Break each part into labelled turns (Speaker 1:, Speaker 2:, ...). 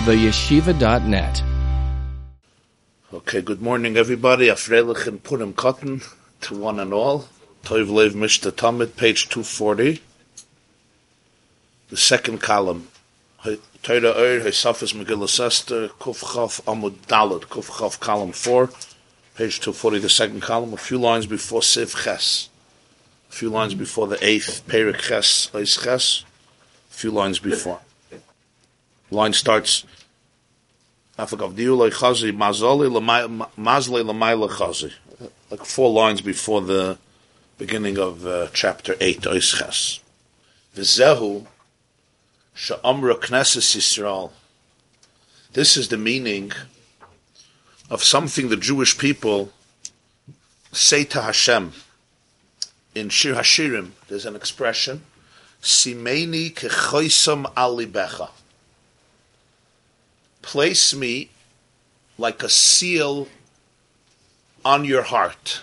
Speaker 1: theyeshiva.net.
Speaker 2: Okay, good morning, everybody. Afreilich and Purim Katan to one and all. Toiv Lev Mishta Tamid, page 240. The second column. Torah Ur, Hesafis Megillah Esther, Kuf Chaf Amud Dalet, Kuf Chaf column 4, page 240, the second column, a few lines before Siv Ches. A few lines before the eighth, Perik Ches, Eis Ches. A few lines before. Line starts. Like four lines before the beginning of uh, chapter 8, Eis Ches. Vizehu, Sha'amra Knesset Yisrael. This is the meaning of something the Jewish people say to Hashem. In Shir Hashirim, there's an expression, Simeni kechoisam alibecha. Place me like a seal on your heart.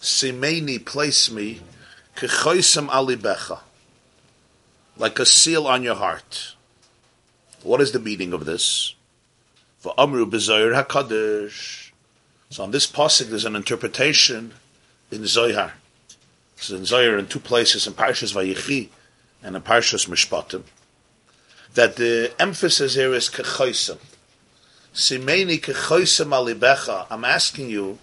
Speaker 2: Simeni, place me alibecha like a seal on your heart. What is the meaning of this? For Amru B'Zohar HaKadosh. So on this pasuk, there's an interpretation in Zohar. It's in Zohar in two places, in Parshas Vayichi and in Parshas Mishpatim, that the emphasis here is kechoisem. Simeni kechoisem alibecha. I'm asking you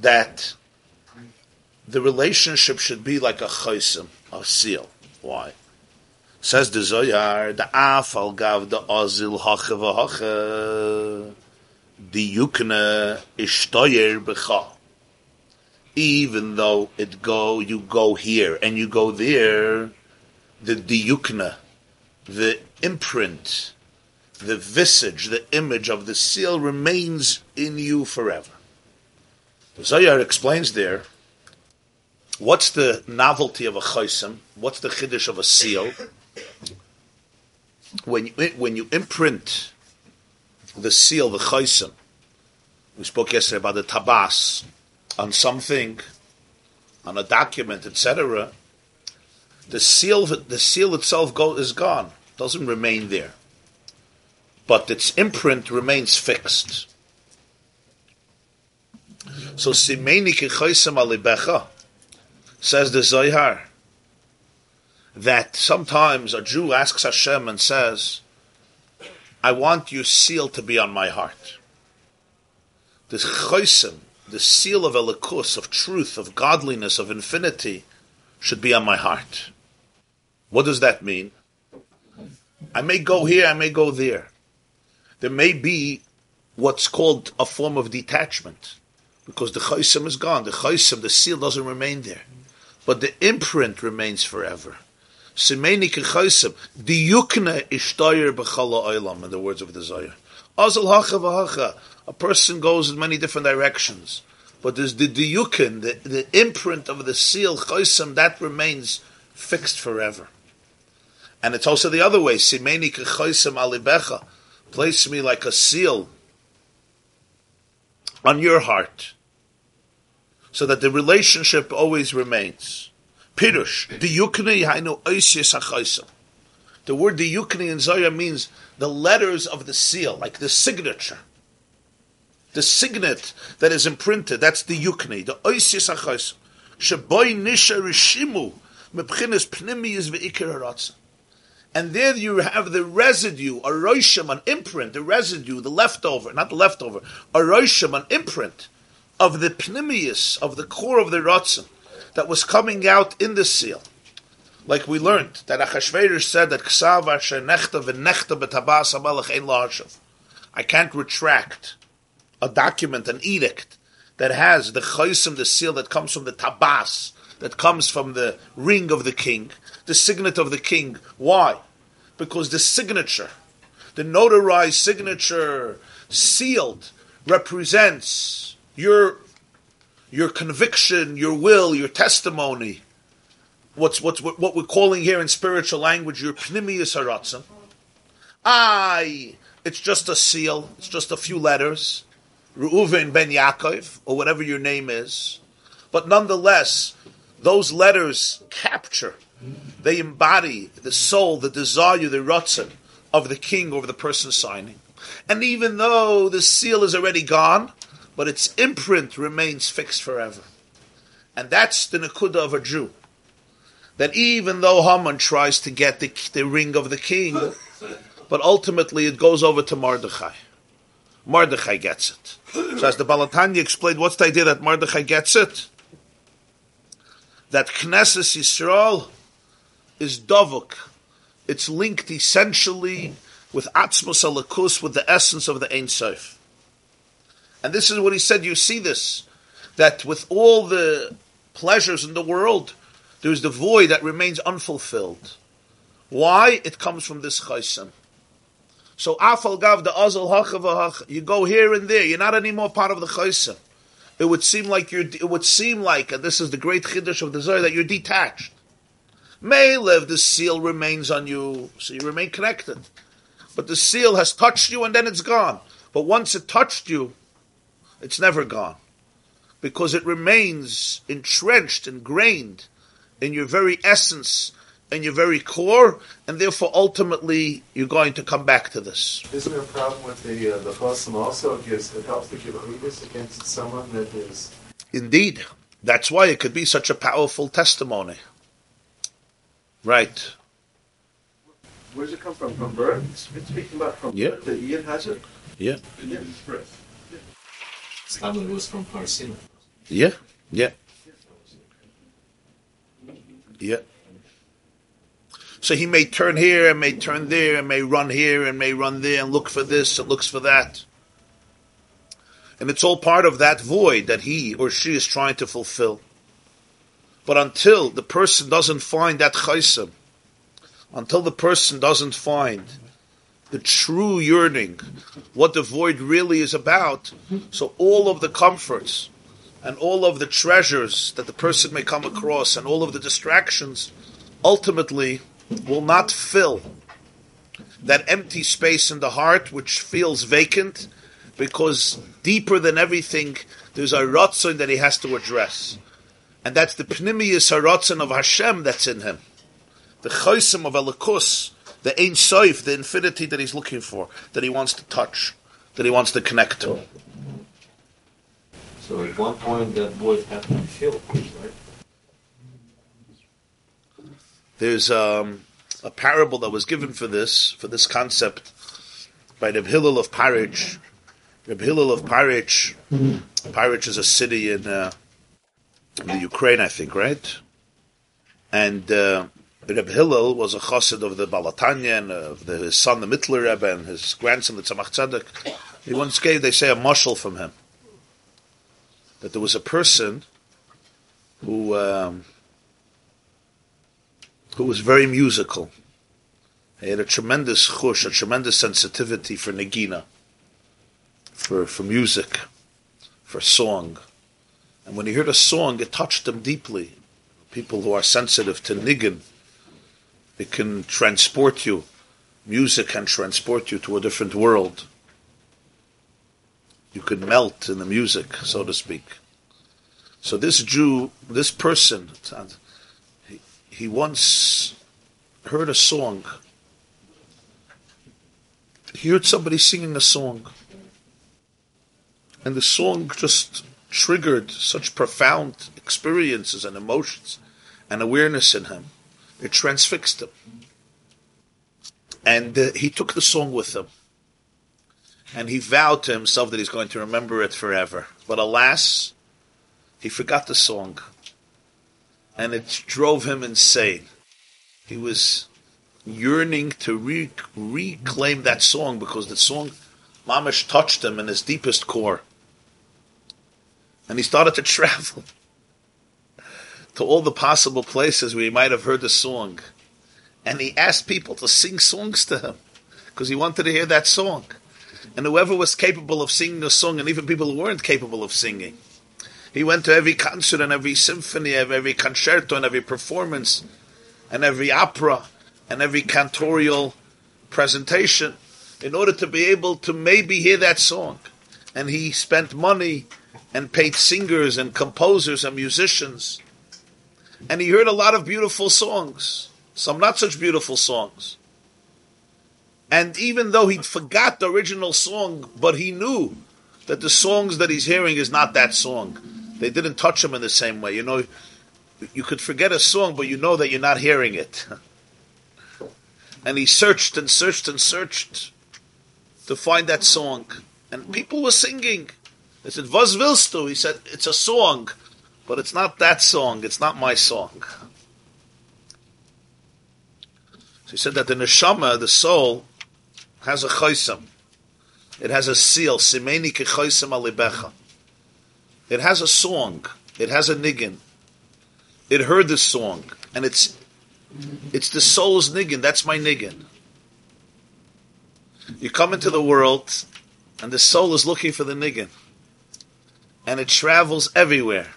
Speaker 2: that the relationship should be like a choisem, a seal. Why? Says the Zoyar, the afal gav the ozil v'hache, the yukna ishtoyer b'cha. Even though it go, you go here and you go there, the diukna, the imprint, the visage, the image of the seal remains in you forever. The Zoyar explains there What's the novelty of a chaysim? What's the chiddush of a seal? When you, when you imprint the seal, the chaysim, we spoke yesterday about the tabas on something, on a document, etc. The seal, the seal itself go, is gone, doesn't remain there, but its imprint remains fixed. So simeni kichaysim alibecha says the Zohar, that sometimes a Jew asks Hashem and says, I want your seal to be on my heart. The chosim, the seal of elikus, of truth, of godliness, of infinity, should be on my heart. What does that mean? I may go here, I may go there. There may be what's called a form of detachment, because the chosim is gone. The chosim, the seal doesn't remain there but the imprint remains forever. Simeni kechosem, diyukna ishtoyer b'chala oilam, in the words of the Zohar. Azal hacha v'hacha, a person goes in many different directions, but there's the diyukin, the, the imprint of the seal, chosem, that remains fixed forever. And it's also the other way, simeni alibecha, place me like a seal on your heart so that the relationship always remains. Pirush, the yukni hainu The word the yukni in Zohar means the letters of the seal, like the signature. The signet that is imprinted, that's the yukni, the oisyes achaysim. Shaboy nisha rishimu, mebchinas pnimiyis ve'ikir and there you have the residue, a roishim, an imprint, the residue, the leftover, not the leftover, a roishim, an imprint of the pnimius, of the core of the Ratzin, that was coming out in the seal. Like we learned, that Achashverosh said that b'tabas. I can't retract a document, an edict, that has the chaysim, the seal that comes from the tabas, that comes from the ring of the king, the signet of the king. Why? Because the signature, the notarized signature, sealed, represents your your conviction, your will, your testimony, what's what's what, we're calling here in spiritual language your pnimius haratzim. I, it's just a seal, it's just a few letters, Reuven ben Yaakov, or whatever your name is, but nonetheless, those letters capture, they embody the soul, the desire, the ratzin of the king over the person signing. And even though the seal is already gone, but its imprint remains fixed forever. And that's the Nakuda of a Jew. That even though Haman tries to get the, the ring of the king, but ultimately it goes over to Mordechai. Mordechai gets it. So as the Baal HaTanya explained, what's the idea that Mordechai gets it? That Knesset Yisrael is Dovuk. It's linked essentially with Atzmos Alakus, with the essence of the Ein Sof. And this is what he said, you see this, that with all the pleasures in the world, there's the void that remains unfulfilled. Why? It comes from this chaysim. So afal gav the azal hach you go here and there. You're not anymore part of the chaysim. It would seem like you're. It would seem like, and this is the great chiddush of the Zohar, that you're detached. May live, the seal remains on you, so you remain connected. But the seal has touched you, and then it's gone. But once it touched you, it's never gone because it remains entrenched, ingrained in your very essence and your very core, and therefore ultimately you're going to come back to this.
Speaker 1: Isn't there a problem with the uh, the chasam also? It gives it helps the kibbutz against someone that is.
Speaker 2: Indeed, that's why it could be such a powerful testimony. Right.
Speaker 1: Where does it come from? From birth? It's speaking about from
Speaker 2: yeah.
Speaker 1: birth. The Ian has it.
Speaker 2: Yeah.
Speaker 1: Yeah. Birth. Stammer was from Parsina.
Speaker 2: Yeah, yeah. Yeah. So he may turn here and may turn there and may run here and may run there and look for this and looks for that. And it's all part of that void that he or she is trying to fulfill. But until the person doesn't find that chaysim, until the person doesn't find the true yearning, what the void really is about, so all of the comforts and all of the treasures that the person may come across and all of the distractions ultimately will not fill that empty space in the heart which feels vacant because deeper than everything there's a rotzen that he has to address. And that's the pnimius haratzon of Hashem that's in him. The chosim of Elikus the Ein Sof, the infinity that he's looking for, that he wants to touch, that he wants to connect to.
Speaker 3: So at one point that void has to be filled, right?
Speaker 2: There's um, a parable that was given for this, for this concept, by the Hillel of Parich. The Hillel of Parich, Parich is a city in, uh, in the Ukraine, I think, right? And uh, Reb Hillel was a chassid of the Baal HaTanya and of the, his son, the Mittler Rebbe, and his grandson, the Tzemach Tzedek. He once gave, they say, a mushal from him. That there was a person who um, who was very musical. He had a tremendous chush, a tremendous sensitivity for negina, for, for music, for song. And when he heard a song, it touched him deeply. People who are sensitive to niggin, it can transport you. Music can transport you to a different world. You can melt in the music, so to speak. So this Jew, this person, he, he once heard a song. He heard somebody singing a song. And the song just triggered such profound experiences and emotions and awareness in him it transfixed him. And uh, he took the song with him. And he vowed to himself that he's going to remember it forever. But alas, he forgot the song. And it drove him insane. He was yearning to re- reclaim that song because the song, Mamish, touched him in his deepest core. And he started to travel to all the possible places where he might have heard the song. And he asked people to sing songs to him because he wanted to hear that song. And whoever was capable of singing the song, and even people who weren't capable of singing, he went to every concert and every symphony, every concerto and every performance, and every opera, and every cantorial presentation in order to be able to maybe hear that song. And he spent money and paid singers and composers and musicians and he heard a lot of beautiful songs, some not such beautiful songs. And even though he forgot the original song, but he knew that the songs that he's hearing is not that song. They didn't touch him in the same way. You know, you could forget a song, but you know that you're not hearing it. And he searched and searched and searched to find that song. And people were singing. They said, Was willst du? He said, It's a song, but it's not that song. It's not my song. So he said that the neshama, the soul, has a choisam. It has a seal. Simeni kechoisam alibecha. It has a song. It has a niggin. It heard the song, and it's it's the soul's niggin. That's my niggin. You come into the world, and the soul is looking for the niggin, and it travels everywhere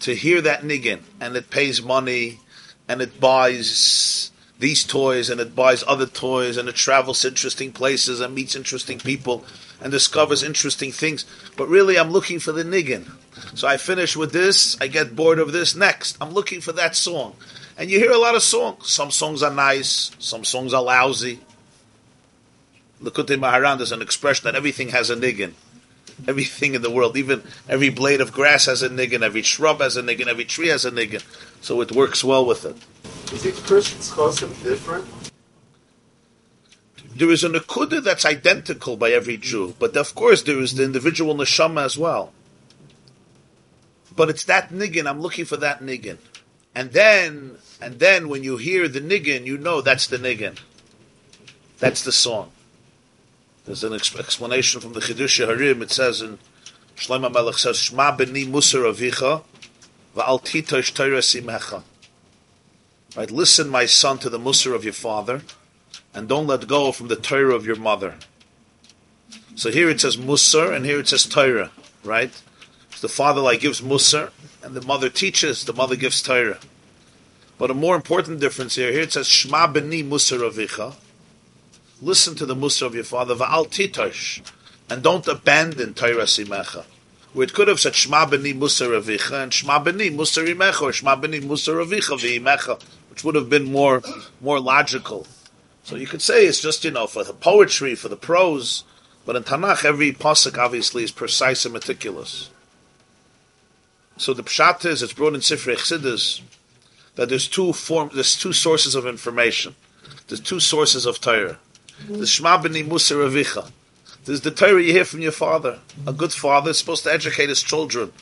Speaker 2: to hear that niggin, and it pays money, and it buys these toys, and it buys other toys, and it travels to interesting places and meets interesting people and discovers interesting things. But really, I'm looking for the niggin. So I finish with this, I get bored of this, next. I'm looking for that song. And you hear a lot of songs. Some songs are nice, some songs are lousy. Likutei Moharan, there's an expression that everything has a niggin. Everything in the world, even every blade of grass has a niggin, every shrub has a niggin, every tree has a niggin. So it works well with it.
Speaker 1: Is each person's chosim different?
Speaker 2: There is a nekuda that's identical by every Jew, but of course there is the individual neshama as well. But it's that niggin. I'm looking for that niggin, and then and then when you hear the niggin, you know that's the niggin. That's the song. There's an ex- explanation from the Chiddushei HaRim. It says in Shlomo Melech says Shma beni musar avicha va'al titosh Torah simecha. Right, listen, my son, to the musar of your father, and don't let go from the Torah of your mother. So here it says musar, and here it says Torah. Right, so the father like gives musar, and the mother teaches. The mother gives Torah. But a more important difference here. Here it says Shma beni musar avicha. Listen to the musar of your father, va'al titosh, and don't abandon Torah simecha. Where it could have said Shma beni musar avicha and Shma beni musar imecha or Shma beni musar avicha v'imecha, which would have been more more logical. So you could say it's just you know for the poetry, for the prose, but in Tanakh every pasuk obviously is precise and meticulous. So the pshat is it's brought in Sifrei Chassidus that there's two form there's two sources of information. There's two sources of Torah. The Shma b'ni Musar Avicha. There's the Torah you hear from your father. A good father is supposed to educate his children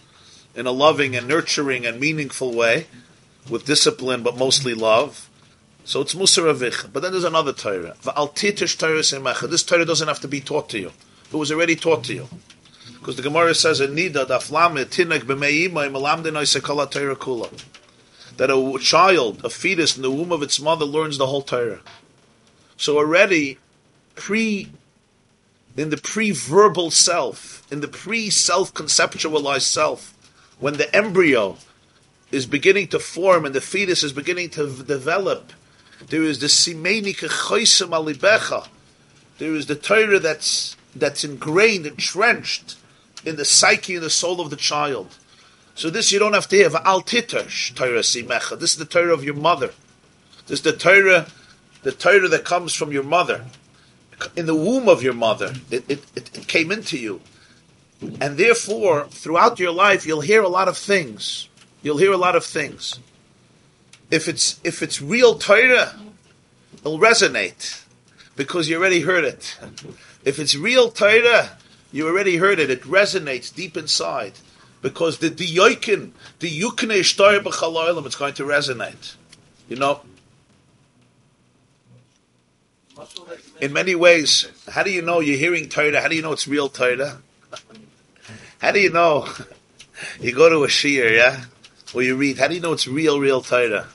Speaker 2: in a loving and nurturing and meaningful way, with discipline but mostly love. So it's Musar Avicha. But then there's another Torah. V'al titish Torah. This Torah doesn't have to be taught to you. It was already taught to you. Because the Gemara says in Nida, Tinek. That a child, a fetus in the womb of its mother learns the whole Torah. So already, pre, in the pre-verbal self, in the pre-self-conceptualized self, when the embryo is beginning to form and the fetus is beginning to develop, there is the simeni kechoisem alibecha. There is the Torah that's that's ingrained, entrenched in the psyche and the soul of the child. So this you don't have to have al titosh Torah simecha. This is the Torah of your mother. This is the Torah the Torah that comes from your mother, in the womb of your mother, it, it, it, came into you. And therefore, throughout your life, you'll hear a lot of things. You'll hear a lot of things. If it's if it's real Torah, it'll resonate because you already heard it. If it's real Torah, you already heard it. It resonates deep inside because the diyokin, the yukne shtar b'chalalim, it's going to resonate. You know, in many ways, how do you know you're hearing Torah? How do you know it's real Torah? How do you know? You go to a shir, yeah? Or you read, how do you know it's real, real Torah?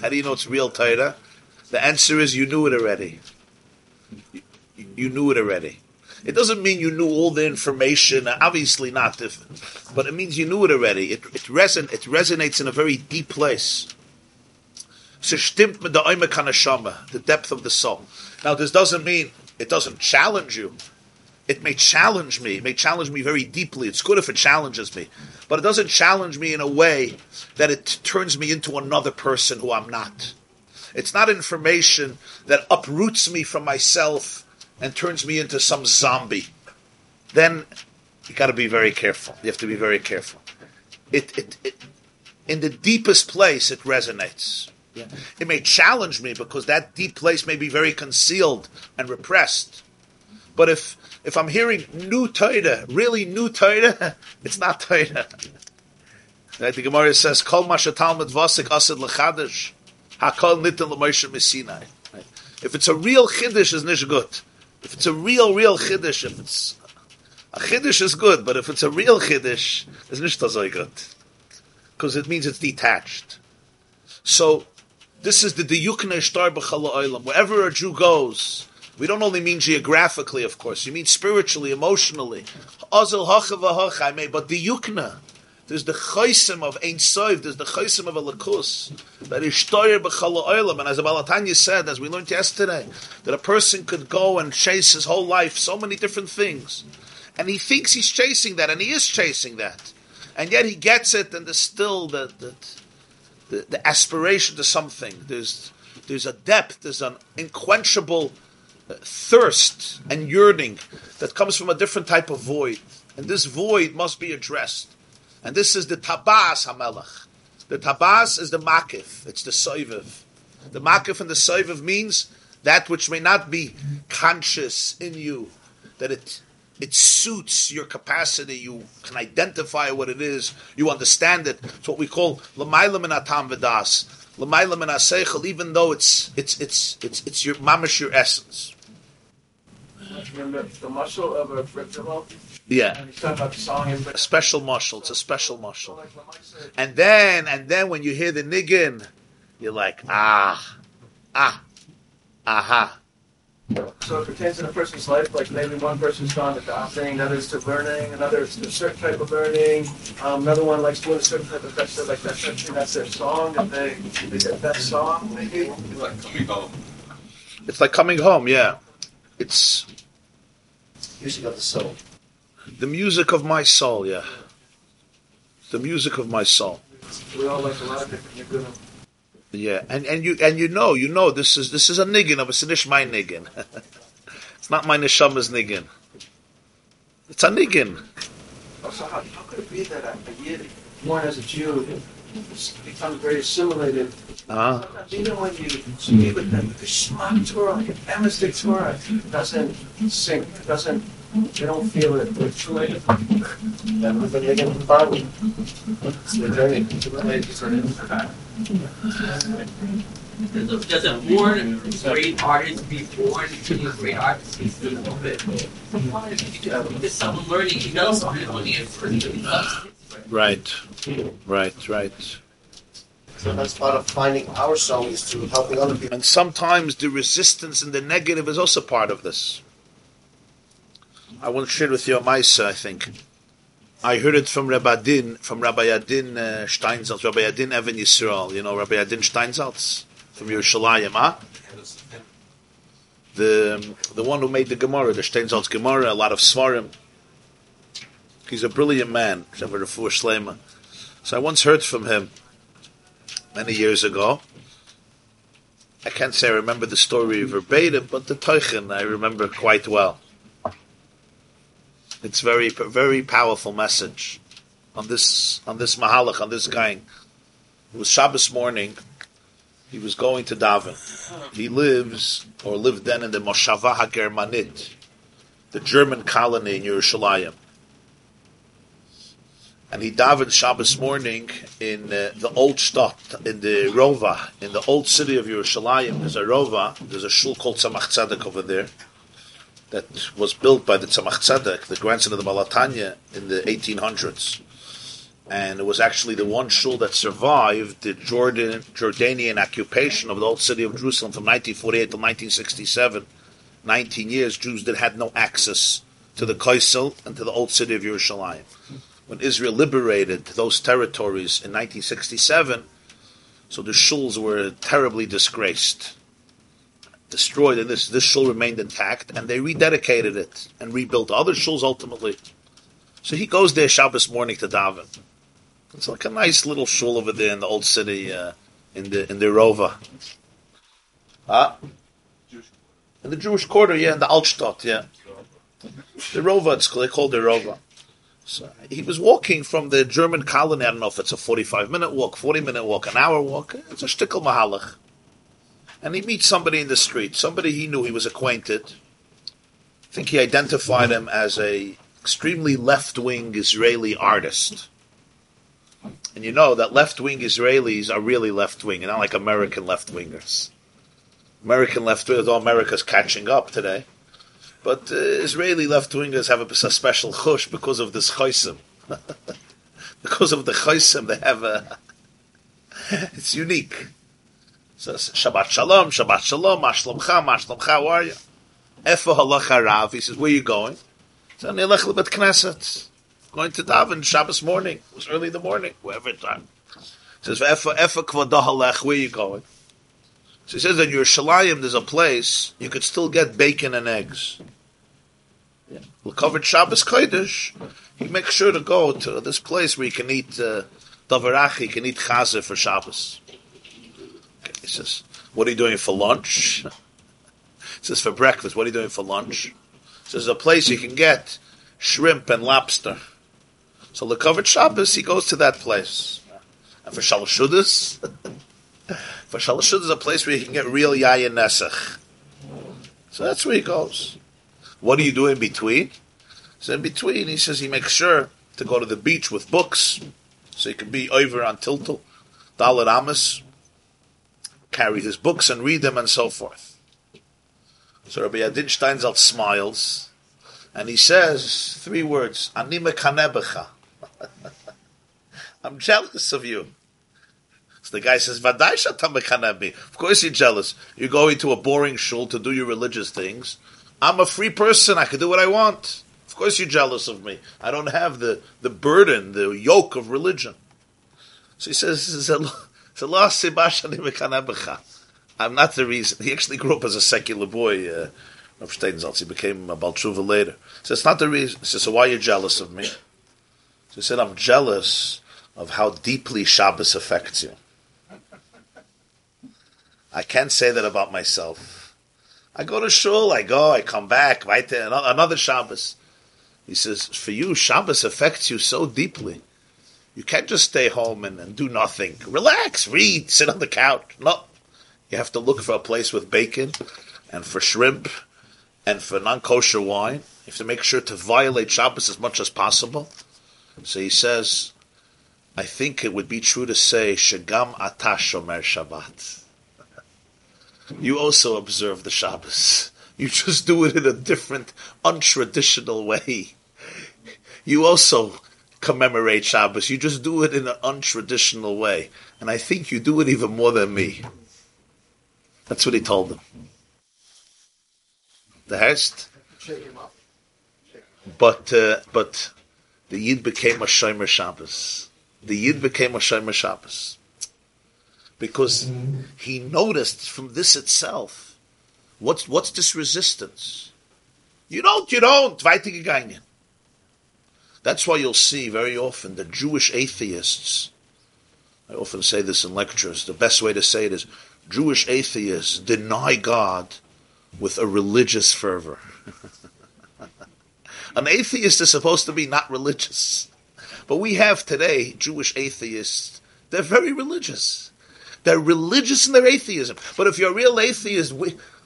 Speaker 2: How do you know it's real Torah? The answer is you knew it already. You, knew it already. It doesn't mean you knew all the information, obviously not, if, but it means you knew it already. It, it, reson, it resonates in a very deep place. So stimmt mit der the depth of the soul. Now this doesn't mean it doesn't challenge you. It may challenge me. It may challenge me very deeply. It's good if it challenges me. But it doesn't challenge me in a way that it turns me into another person who I'm not. It's not information that uproots me from myself and turns me into some zombie. Then you got to be very careful. You have to be very careful. It, it, it, in the deepest place, it resonates. Yeah. It may challenge me because that deep place may be very concealed and repressed. But if if I'm hearing new Torah, really new Torah, it's not Torah. Right? The Gemara says, "Kol mashatalmud vasik asid lechadish, hakol nitin l'moshe mesinai." If it's a real chiddush, it's nicht good. If it's a real, real chiddush, if it's a chiddush is good, but if it's a real chiddush, it's nicht so good because it means it's detached. So this is the diyukne shtar b'chala. Wherever a Jew goes, we don't only mean geographically, of course. You mean spiritually, emotionally. Azil hacha but the yukna. There's the chaysim of Ein Sof, there's the chaysim of a lakus, that is shtoyer b'chala oilam. And as Abalatanya said, as we learned yesterday, that a person could go and chase his whole life so many different things. And he thinks he's chasing that, and he is chasing that. And yet he gets it, and there's still that. the, the, the aspiration to something. There's, there's a depth, there's an unquenchable uh, thirst and yearning that comes from a different type of void. And this void must be addressed. And this is the tabas hamelach. The tabas is the makif. It's the soiviv. The makif and the soiviv means that which may not be conscious in you, that it it suits your capacity. You can identify what it is. You understand it. It's what we call l'mayla min atam v'das, l'mayla min aseichel. Even though it's it's it's it's it's your mamish your essence.
Speaker 1: The muscle of a?
Speaker 2: Yeah. A special muscle. It's a special muscle. And then, and then when you hear the niggin, you're like, ah, ah, aha.
Speaker 1: So it pertains to a person's life, like maybe one person's gone to dancing, another's to learning, another's to a certain type of learning, um, another one likes doing a certain type of festival, like that's, that's their song, and they, they get that song, maybe.
Speaker 4: Like coming home.
Speaker 2: It's like coming home, yeah. It's
Speaker 5: Music of the soul.
Speaker 2: the music of my soul, yeah. The music of my soul.
Speaker 1: We all like a lot of different good
Speaker 2: Yeah, and, and you and you know, you know, this is this is a niggin of a sinish my niggin. it's not my neshama's niggin. It's a niggin.
Speaker 1: So how, how could it be that a, Yid, born as a Jew, becomes very assimilated?
Speaker 2: Uh,
Speaker 1: Sometimes even when you speak with them, the Shema Torah, like Emistic Torah, doesn't sink, doesn't, they don't feel it. They're too late.
Speaker 5: That was the the Bible. It's the journey.
Speaker 6: Does a born great artist be born to be a great artist? He's a little bit. There's someone learning, he knows something when he is
Speaker 2: right, right, right.
Speaker 5: So that's part of finding our soul is to helping other people.
Speaker 2: And sometimes the resistance and the negative is also part of this. I want to share with you a Maisa, I think. I heard it from Rabbi Adin, from Rabbi Adin uh, Steinsaltz, Rabbi Adin Even Yisrael. You know Rabbi Adin Steinsaltz from Yerushalayim, huh? The, the one who made the Gemara, the Steinsaltz Gemara, a lot of Svarim. He's a brilliant man. So I once heard from him many years ago. I can't say I remember the story verbatim, but the Teuchen I remember quite well. It's very, very powerful message on this, on this Mahalach, on this gang. It was Shabbos morning. He was going to daven. He lives, or lived then in the Moshava HaGermanit, the German colony in Yerushalayim and he davened Shabbos morning in uh, the old Stadt, in the Rova, in the old city of Yerushalayim. There's a Rova, there's a shul called Tzemach Tzedek over there that was built by the Tzemach Tzedek, the grandson of the Malatanya, in the 1800s. And it was actually the one shul that survived the Jordan, Jordanian occupation of the old city of Jerusalem from 1948 to 1967. 19 years, Jews that had no access to the Kaisel and to the old city of Yerushalayim when Israel liberated those territories in 1967, so the shuls were terribly disgraced, destroyed, and this this shul remained intact, and they rededicated it and rebuilt other shuls ultimately. So he goes there Shabbos morning to daven. It's like a nice little shul over there in the old city, uh, in the in the Rova. Huh? In the Jewish quarter, yeah, in the Altstadt, yeah. The Rova, it's they called the Rova. So he was walking from the German colony. I don't know if it's a 45 minute walk, 40 minute walk, an hour walk. It's a shtickle mahalach. And he meets somebody in the street, somebody he knew he was acquainted. I think he identified him as a extremely left wing Israeli artist. And you know that left wing Israelis are really left wing, and not like American left wingers. American left wingers, all America's catching up today. But uh, Israeli left wingers have a, a, special chush because of this chaysim. because of the chaysim, they have a. it's unique. So Shabbat Shalom, Shabbat Shalom, Mashlomcha, Mashlomcha, how are you? Efa halacha Rav. He says, where are you going? So Nilech lebet Knesset. Going to daven Shabbos morning. It was early in the morning, wherever time. He says, Efa Efa kvadah halech. Where are you going? So he says that your Yerushalayim, there's a place you could still get bacon and eggs. Yeah. Well, covered Shabbos Kodesh, he makes sure to go to this place where you can eat uh, davarach, you can eat chazer for Shabbos. He says, what are you doing for lunch? he says, for breakfast, what are you doing for lunch? He says, a place you can get shrimp and lobster. So the covered Shabbos, he goes to that place. And for Shalashudas, for Shalashudas is a place where you can get real Yayin Nesach. So that's where he goes. What do you do in between? So in between, he says he makes sure to go to the beach with books, so he can be over on Tiltal, Dalit Amos, carry his books and read them and so forth. So Rabbi Adin Steinsaltz smiles, and he says three words, Anime. I'm jealous of you. So the guy says, Of course you're jealous. You're going to a boring shul to do your religious things. I'm a free person. I can do what I want. Of course you're jealous of me. I don't have the, the burden, the yoke of religion. So he says, I'm not the reason. He actually grew up as a secular boy. Uh, Rav Steinsaltz. He became a Baltruva later. So it's not the reason. Says, so why are you jealous of me? So he said, I'm jealous of how deeply Shabbos affects you. I can't say that about myself. I go to shul, I go, I come back, right there, another Shabbos. He says, for you, Shabbos affects you so deeply. You can't just stay home and, and do nothing. Relax, read, sit on the couch. No. You have to look for a place with bacon and for shrimp and for non-kosher wine. You have to make sure to violate Shabbos as much as possible. So he says, I think it would be true to say, Shagam Omer Shabbat. you also observe the Shabbos. You just do it in a different, untraditional way. You also commemorate Shabbos. You just do it in an untraditional way. And I think you do it even more than me. That's what he told them. The Hest. But, uh, but the Yid became a Shomer Shabbos. The Yid became a Shomer Shabbos. Because he noticed from this itself, what's, what's this resistance? You don't, you don't. That's why you'll see very often the Jewish atheists, I often say this in lectures, the best way to say it is Jewish atheists deny God with a religious fervor. An atheist is supposed to be not religious. But we have today Jewish atheists, they're very religious. They're religious in their atheism. But if you're a real atheist,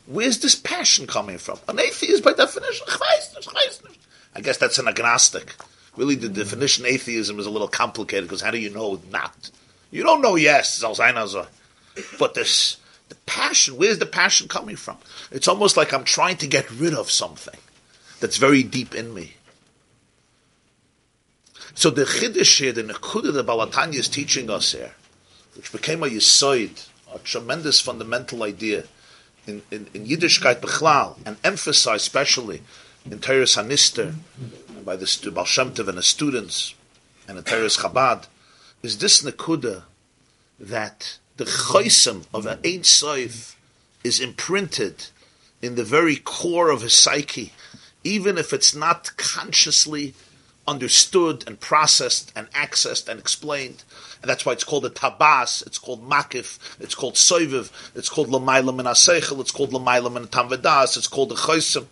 Speaker 2: where's this passion coming from? An atheist, by definition, I guess that's an agnostic. Really, the definition atheism is a little complicated because how do you know not? You don't know yes, but this the passion, where's the passion coming from? It's almost like I'm trying to get rid of something that's very deep in me. So the Chiddush here, the Nekuda the Balatanya is teaching us here, which became a Yisoid, a tremendous fundamental idea in, in, in Yiddishkeit Bechlal, and emphasized especially in Teres Hanister, by the Baal Shem Tov and the students, and in Teres Chabad, is this Nekuda that the chaysim of an Ein Sof is imprinted in the very core of his psyche, even if it's not consciously understood and processed and accessed and explained. And that's why it's called a tabas, it's called makif, it's called soiviv, it's called lamaylam and aseichel, it's called lamaylam and tamvedas, it's called a chosim.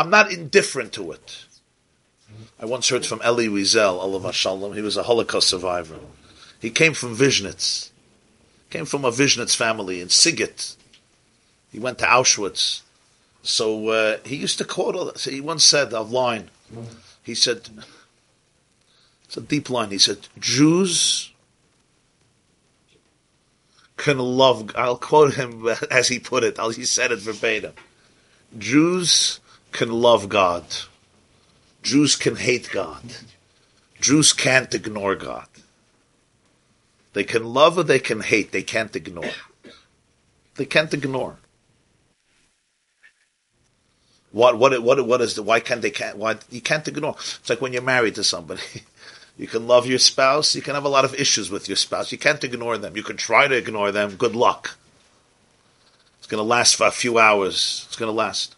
Speaker 2: I'm not indifferent to it. I once heard from Elie Wiesel, Allah Shalom, he was a Holocaust survivor. He came from Vishnitz, came from a Vishnitz family in Sighet. He went to Auschwitz. So uh, he used to quote, all that. he once said a line. He said, it's a deep line. He said, Jews can love, I'll quote him as he put it, he said it verbatim. Jews can love God. Jews can hate God. Jews can't ignore God. They can love or they can hate. They can't ignore. They can't ignore. What what what what is the why can't they can't why you can't ignore? It's like when you're married to somebody. You can love your spouse. You can have a lot of issues with your spouse. You can't ignore them. You can try to ignore them. Good luck. It's going to last for a few hours. It's going to last.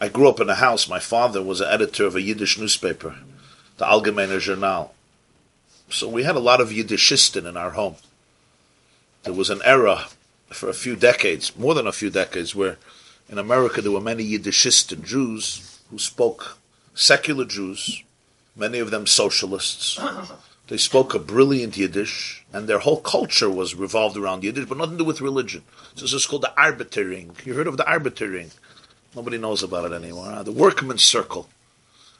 Speaker 2: I grew up in a house. My father was an editor of a Yiddish newspaper, the Algemeiner Journal. So we had a lot of Yiddishisten in our home. There was an era for a few decades, more than a few decades, where in America there were many Yiddishisten Jews who spoke secular Jews many of them socialists. They spoke a brilliant Yiddish, and their whole culture was revolved around Yiddish, but nothing to do with religion. So this is called the Arbeiterring. You heard of the Arbeiterring? Nobody knows about it anymore. Uh, the Workman's Circle.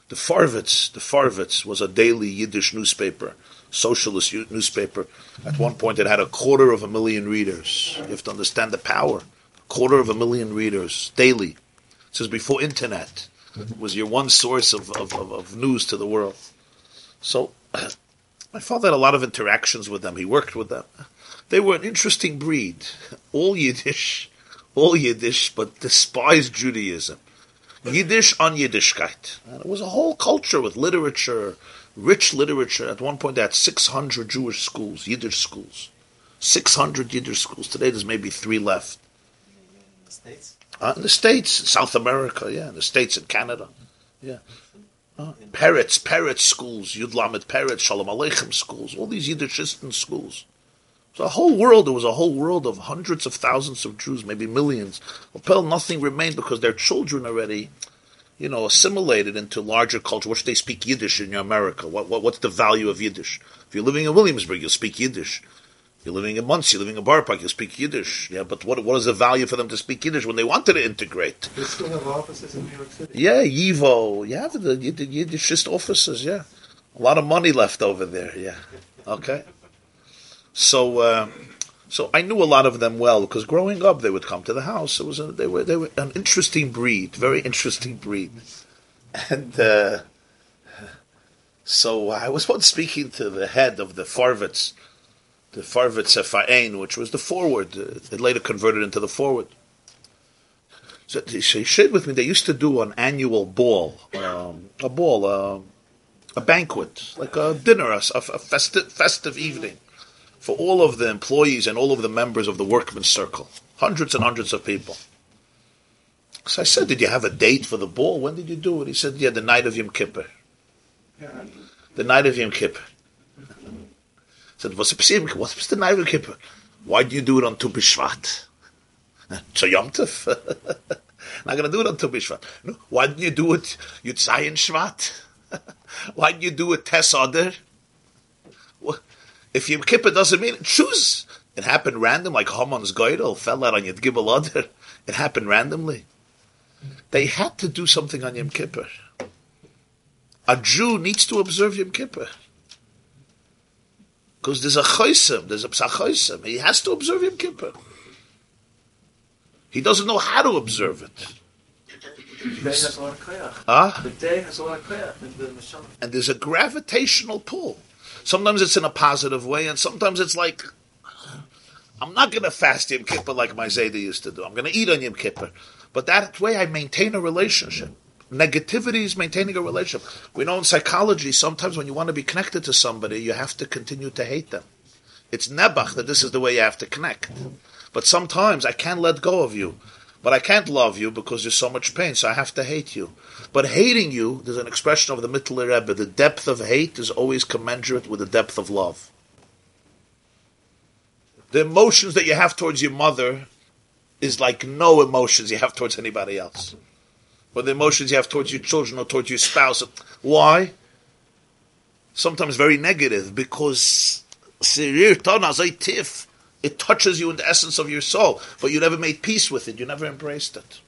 Speaker 2: The Farvitz, the Farvitz was a daily Yiddish newspaper, socialist newspaper. At one point, it had a quarter of a million readers. You have to understand the power. A quarter of a million readers daily. This is before internet it was your one source of, of, of, of news to the world. So my father had a lot of interactions with them. He worked with them. They were an interesting breed, all Yiddish, all Yiddish, but despised Judaism. Yiddish on Yiddishkeit. And it was a whole culture with literature, rich literature. At one point, they had 600 Jewish schools, Yiddish schools. 600 Yiddish schools. Today, there's maybe three left.
Speaker 5: States?
Speaker 2: Uh, in the States, South America, yeah, in the States and Canada. Yeah. Uh, Peretz, Peretz schools, Yud Lamed Peretz, Shalom Aleichem schools, all these Yiddishisten schools. So a whole world, there was a whole world of hundreds of thousands of Jews, maybe millions. Well, nothing remained because their children already, you know, assimilated into larger culture, which they speak Yiddish in America. What, what, what's the value of Yiddish? If you're living in Williamsburg, you'll speak Yiddish. You're living in Monsey, you're living in Boro Park, you speak Yiddish. Yeah, but what what is the value for them to speak Yiddish when they wanted to integrate?
Speaker 1: They still have offices in New York City.
Speaker 2: Yeah, Yivo. Yeah, the, the, the Yiddishist offices, yeah. A lot of money left over there, yeah. Okay. So, uh, so I knew a lot of them well because growing up they would come to the house. It was a, they were they were an interesting breed, very interesting breed, and uh, so I was once speaking to the head of the Farvitz the Farvet Sefain, which was the forward. Uh, it later converted into the forward. So he shared with me they used to do an annual ball, um, a ball, uh, a banquet, like a dinner, a, a festive, festive evening for all of the employees and all of the members of the workman's circle, hundreds and hundreds of people. So I said, "Did you have a date for the ball? When did you do it?" He said, "Yeah, the night of Yom Kippur." The night of Yom Kippur I said, what's the What's the Night of Yom Kippur? Why do you do it on Tu B'Shvat? So Yom Tov. Not going to do it on Tu B'Shvat. No, why didn't you do it Zayin Shvat? why didn't you do it Tes Oder? If Yom Kippur doesn't mean it, choose. It happened random, like Haman's Goydel fell out on Yud Gimel Oder. It happened randomly. They had to do something on Yom Kippur. A Jew needs to observe Yom Kippur. Because there's a chosim, there's a psachosim. He has to observe Yom Kippur. He doesn't know how to observe it.
Speaker 1: The day has a lot of koyach.
Speaker 2: Huh?
Speaker 1: The day has a lot of koyach in the Mishal.
Speaker 2: And there's a gravitational pull. Sometimes it's in a positive way, and sometimes it's like, I'm not going to fast Yom Kippur like my Zayda used to do. I'm going to eat on Yom Kippur. But that way I maintain a relationship. Negativity is maintaining a relationship. We know in psychology, sometimes when you want to be connected to somebody, you have to continue to hate them. It's nebach that this is the way you have to connect. But sometimes I can't let go of you. But I can't love you because there's so much pain, so I have to hate you. But hating you, there's an expression of the Mittler Rebbe. The depth of hate is always commensurate with the depth of love. The emotions that you have towards your mother is like no emotions you have towards anybody else. But the emotions you have towards your children or towards your spouse. Why? Sometimes very negative because it touches you in the essence of your soul, but you never made peace with it. You never embraced it.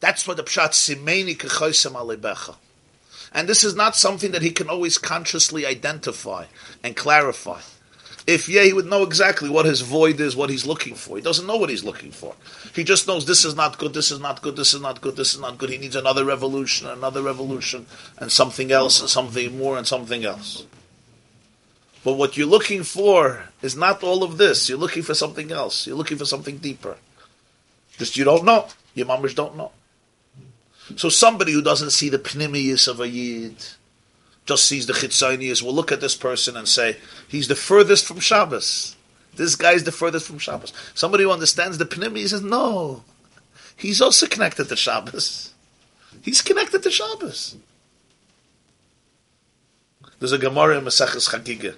Speaker 2: That's what the pshat simeni kechoisem alebecha. And this is not something that he can always consciously identify and clarify. If yeah, he would know exactly what his void is, what he's looking for. He doesn't know what he's looking for. He just knows this is not good, this is not good, this is not good, this is not good. He needs another revolution, another revolution, and something else, and something more, and something else. But what you're looking for is not all of this. You're looking for something else. You're looking for something deeper. Just you don't know. Your mamas don't know. So somebody who doesn't see the pnimius of a yid, just sees the chitzonius, will look at this person and say, he's the furthest from Shabbos. This guy's the furthest from Shabbos. Somebody who understands the pnimius says, no, he's also connected to Shabbos. He's connected to Shabbos. There's a Gemara in Maseches Chagiga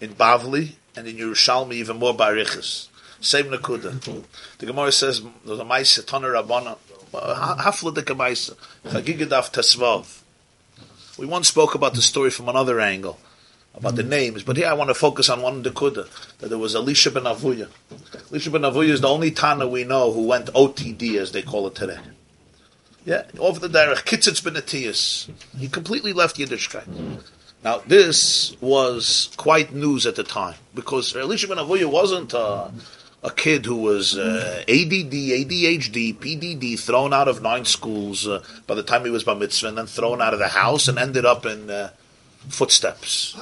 Speaker 2: in Bavli and in Yerushalmi even more Barichas. Same Nakuda. The Gemara says there's a Maisa Toner Rabbana Hafla de Kamaisa Chagiga Daf Tesvav. We once spoke about the story from another angle about the names, but here I want to focus on one Nakuda that there was Elisha ben Avuya. Elisha ben Avuya is the only Tana we know who went OTD as they call it today. Yeah, over the derech, Kitzitz ben Atiyas. He completely left Yiddishkeit. Now, this was quite news at the time because Elisha ben Avuya wasn't a, a kid who was uh, ADD, ADHD, PDD, thrown out of nine schools uh, by the time he was bar mitzvah, and then thrown out of the house and ended up in uh, footsteps.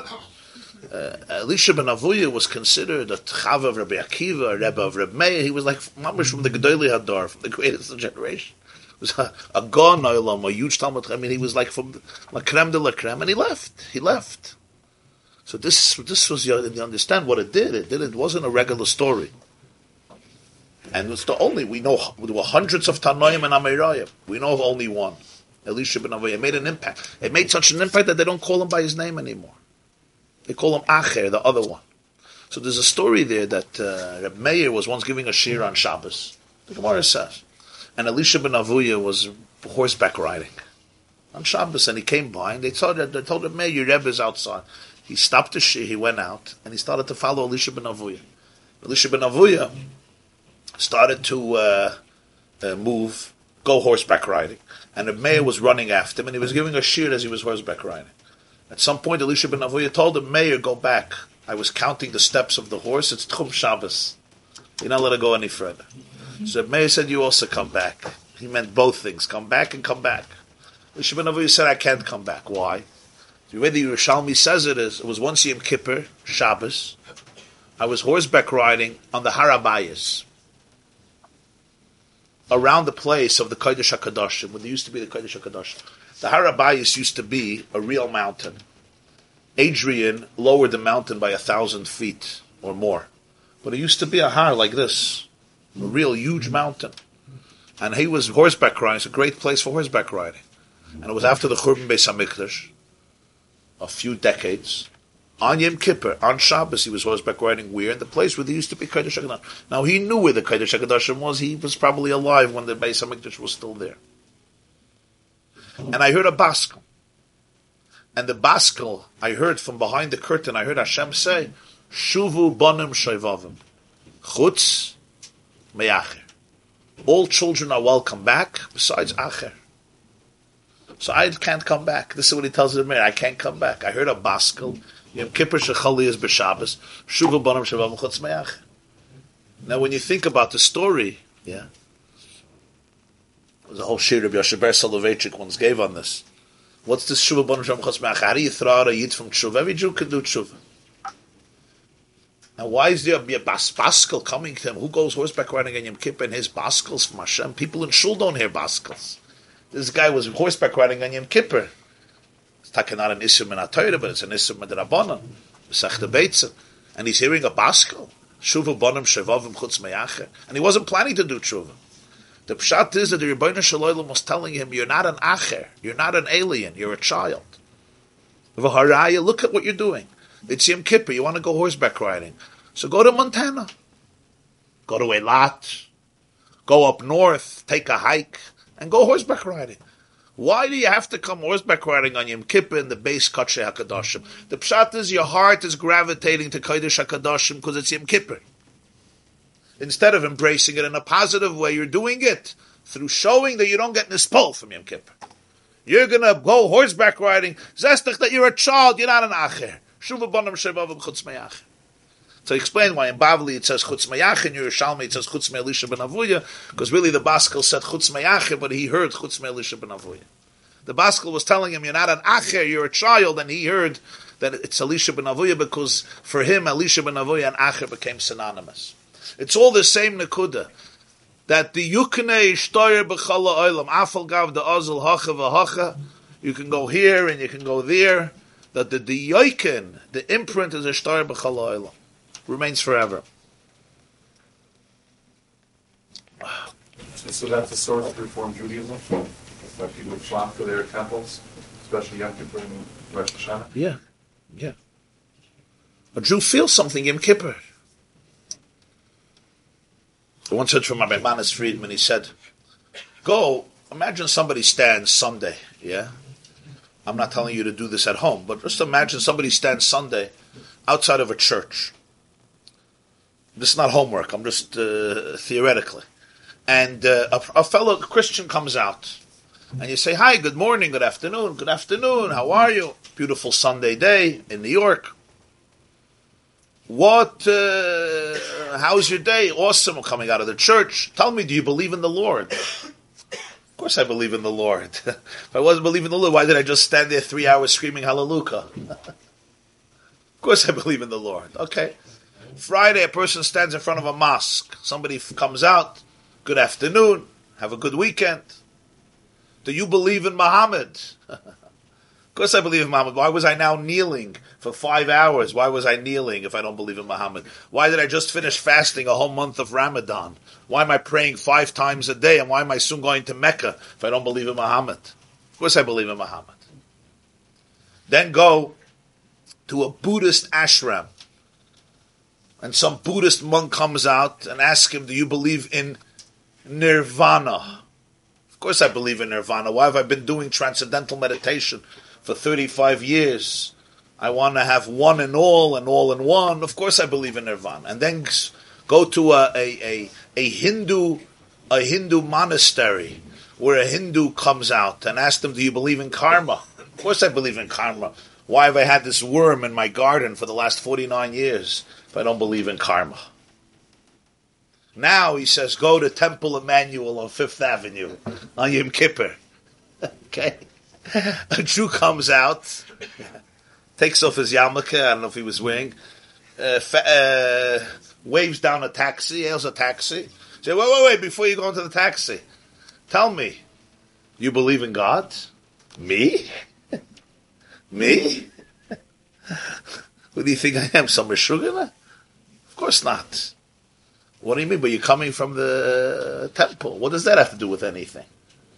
Speaker 2: Uh, Elisha ben Avuya was considered a Chav of Rabbi Akiva, a Rebbe of Rabbi Meir. He was like mamish from the Gedolei Hadar, from the greatest generation was a, a gon olam, a huge Talmud. I mean, he was like from la creme de la creme, and he left. He left. So this this was you understand what it did. It did. It wasn't a regular story. And it's the only we know there were hundreds of Tanoim and Amoraim. We know of only one. Elisha ben Avuya made an impact. It made such an impact that they don't call him by his name anymore. They call him Acher, the other one. So there's a story there that uh, Reb Meir was once giving a shir on Shabbos. The Gemara says and Elisha ben Avuya was horseback riding on Shabbos, and he came by, and they told him, they told him, "May your Rebbe is outside." He stopped the shir, he went out, and he started to follow Elisha ben Avuya. Elisha ben Avuya started to uh, uh, move, go horseback riding, and the Meir was running after him, and he was giving a shir as he was horseback riding. At some point, Elisha ben Avuya told the "Meir, go back. I was counting the steps of the horse. It's Tchum Shabbos. You're not let it go any further." So Meir said, "You also come back." He meant both things: come back and come back. Ben Avuya said, "I can't come back. Why?" The way the Yerushalmi says it is, it was once Yom Kippur, Shabbos. I was horseback riding on the Har HaBayis, around the place of the Kodesh HaKadoshim, when there used to be the Kodesh HaKadoshim. The Har HaBayis used to be a real mountain. Hadrian lowered the mountain by a thousand feet or more. But it used to be a har like this a real huge mountain. And he was horseback riding. It's a great place for horseback riding. And it was after the Churban Beis Hamikdash, a few decades. On Yom Kippur, on Shabbos, he was horseback riding where? In the place where there used to be Kodesh HaKadosh. Now, he knew where the Kodesh HaKadoshim was. He was probably alive when the Beis Hamikdash was still there. And I heard a baskel. And the baskel, I heard from behind the curtain, I heard Hashem say, Shuvu bonim shayvavim. Chutz me'acher. All children are welcome back, besides acher. So I can't come back. This is what he tells the Meir. I can't come back. I heard a baskel. Yom Kippur shechali is b'Shabbos. Shuva banam shavam chutz me'acher. Now, when you think about the story, yeah, there's a whole shir of Yoshe Ber Soloveitchik once gave on this. What's this shuva banam shavam chutz me'acher? How do you throw out a yid from tshuva? Every Jew can do tshuva. Now, why is there a bas- baskel coming to him? Who goes horseback riding on Yom Kippur and his baskels from Hashem? People in Shul don't hear baskels. This guy was horseback riding on Yom Kippur. It's talking not an Isser min but it's an Isser min Rabbanon. Beitzah. And he's hearing a baskel. Shuva bonim shevavim chutz meyacher. And he wasn't planning to do tshuva. The pshat is that the Rebbeinu Shalom was telling him, you're not an acher, you're not an alien, you're a child. V'haraya, look at what you're doing. It's Yom Kippur, you want to go horseback riding. So go to Montana. Go to Eilat. Go up north, take a hike, and go horseback riding. Why do you have to come horseback riding on Yom Kippur in the base Kadshe HaKadoshim? The pshat is your heart is gravitating to Kodesh HaKadoshim because it's Yom Kippur. Instead of embracing it in a positive way, you're doing it through showing that you don't get nispol from Yom Kippur. You're gonna go horseback riding, zestach that you're a child, you're not an acher. Shuva bonam chutz. To explain why in Bavli it says chutz me'acher, in Yerushalmi it says chutz me'elisha ben avuya, because really the Baskel said chutz me'acher, but he heard chutz me'elisha ben avuya. The Baskel was telling him, you're not an acher, you're a child, and he heard that it's Elisha ben avuya, because for him, Elisha ben avuya and acher became synonymous. It's all the same Nakuda. That the Yukne Ishtoyer B'chala Oilam, Afal Gav the Ozil Hacha V'Hacha, you can go here and you can go there, that the Diyoikin, the imprint is Ishtoyer B'chala Oilam, remains forever.
Speaker 4: So that's the source of Reform Judaism? That people flock to their temples, especially Yom Kippur and Rosh Hashanah?
Speaker 2: Yeah, yeah. A Jew feels something Yom Kippur. I once heard from Rabbi Manis Friedman, he said, Go, imagine somebody stands Sunday, yeah? I'm not telling you to do this at home, but just imagine somebody stands Sunday outside of a church. This is not homework, I'm just uh, theoretically. And uh, a, a fellow Christian comes out, and you say, Hi, good morning, good afternoon, good afternoon, how are you? Beautiful Sunday day in New York. What? Uh, how's your day? Awesome. coming out of the church. Tell me, do you believe in the Lord? Of course, I believe in the Lord. if I wasn't believing the Lord, why did I just stand there three hours screaming Hallelujah? of course, I believe in the Lord. Okay. Friday, a person stands in front of a mosque. Somebody comes out. Good afternoon. Have a good weekend. Do you believe in Muhammad? Of course I believe in Muhammad. Why was I now kneeling for five hours? Why was I kneeling if I don't believe in Muhammad? Why did I just finish fasting a whole month of Ramadan? Why am I praying five times a day? And why am I soon going to Mecca if I don't believe in Muhammad? Of course I believe in Muhammad. Then go to a Buddhist ashram. And some Buddhist monk comes out and asks him, Do you believe in nirvana? Of course I believe in nirvana. Why have I been doing transcendental meditation for 35 years. I want to have one and all and all in one. Of course, I believe in nirvana. And then go to a, a, a, a Hindu a Hindu monastery where a Hindu comes out and asks them, "Do you believe in karma?" Of course, I believe in karma. Why have I had this worm in my garden for the last 49 years if I don't believe in karma? Now he says, go to Temple Emanu-El on Fifth Avenue on Yom Kippur. okay a Jew comes out, takes off his yarmulke, I don't know if he was wearing, uh, fa- uh, waves down a taxi, hails a taxi. Say, wait, wait, wait, before you go into the taxi, tell me, you believe in God? Me? Me? Who do you think I am? Some Meshuggah? Of course not. What do you mean? But you're coming from the temple. What does that have to do with anything?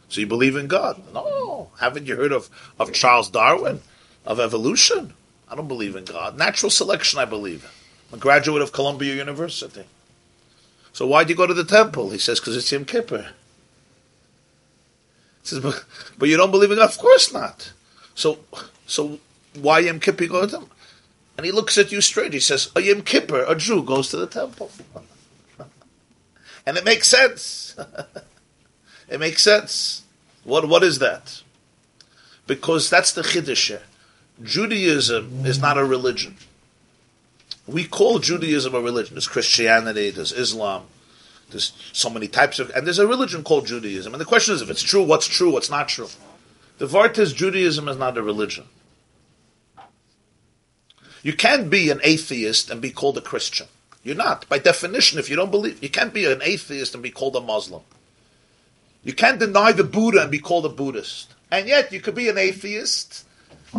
Speaker 2: So you believe in God? No. Haven't you heard of, of Charles Darwin? Of evolution? I don't believe in God. Natural selection, I believe in. I'm a graduate of Columbia University. So why do you go to the temple? He says, because it's Yom Kippur. He says, but, but you don't believe in God? Of course not. So, so why Yom Kippur go to them? And he looks at you straight. He says, a Yom Kippur, a Jew goes to the temple. and it makes sense. It makes sense. What what is that? Because that's the chiddush. Judaism is not a religion. We call Judaism a religion. There's Christianity, there's Islam, there's so many types of, and there's a religion called Judaism. And the question is, if it's true, what's true, what's not true? The Vart is Judaism is not a religion. You can't be an atheist and be called a Christian. You're not. By definition, if you don't believe, you can't be an atheist and be called a Muslim. You can't deny the Buddha and be called a Buddhist. And yet you could be an atheist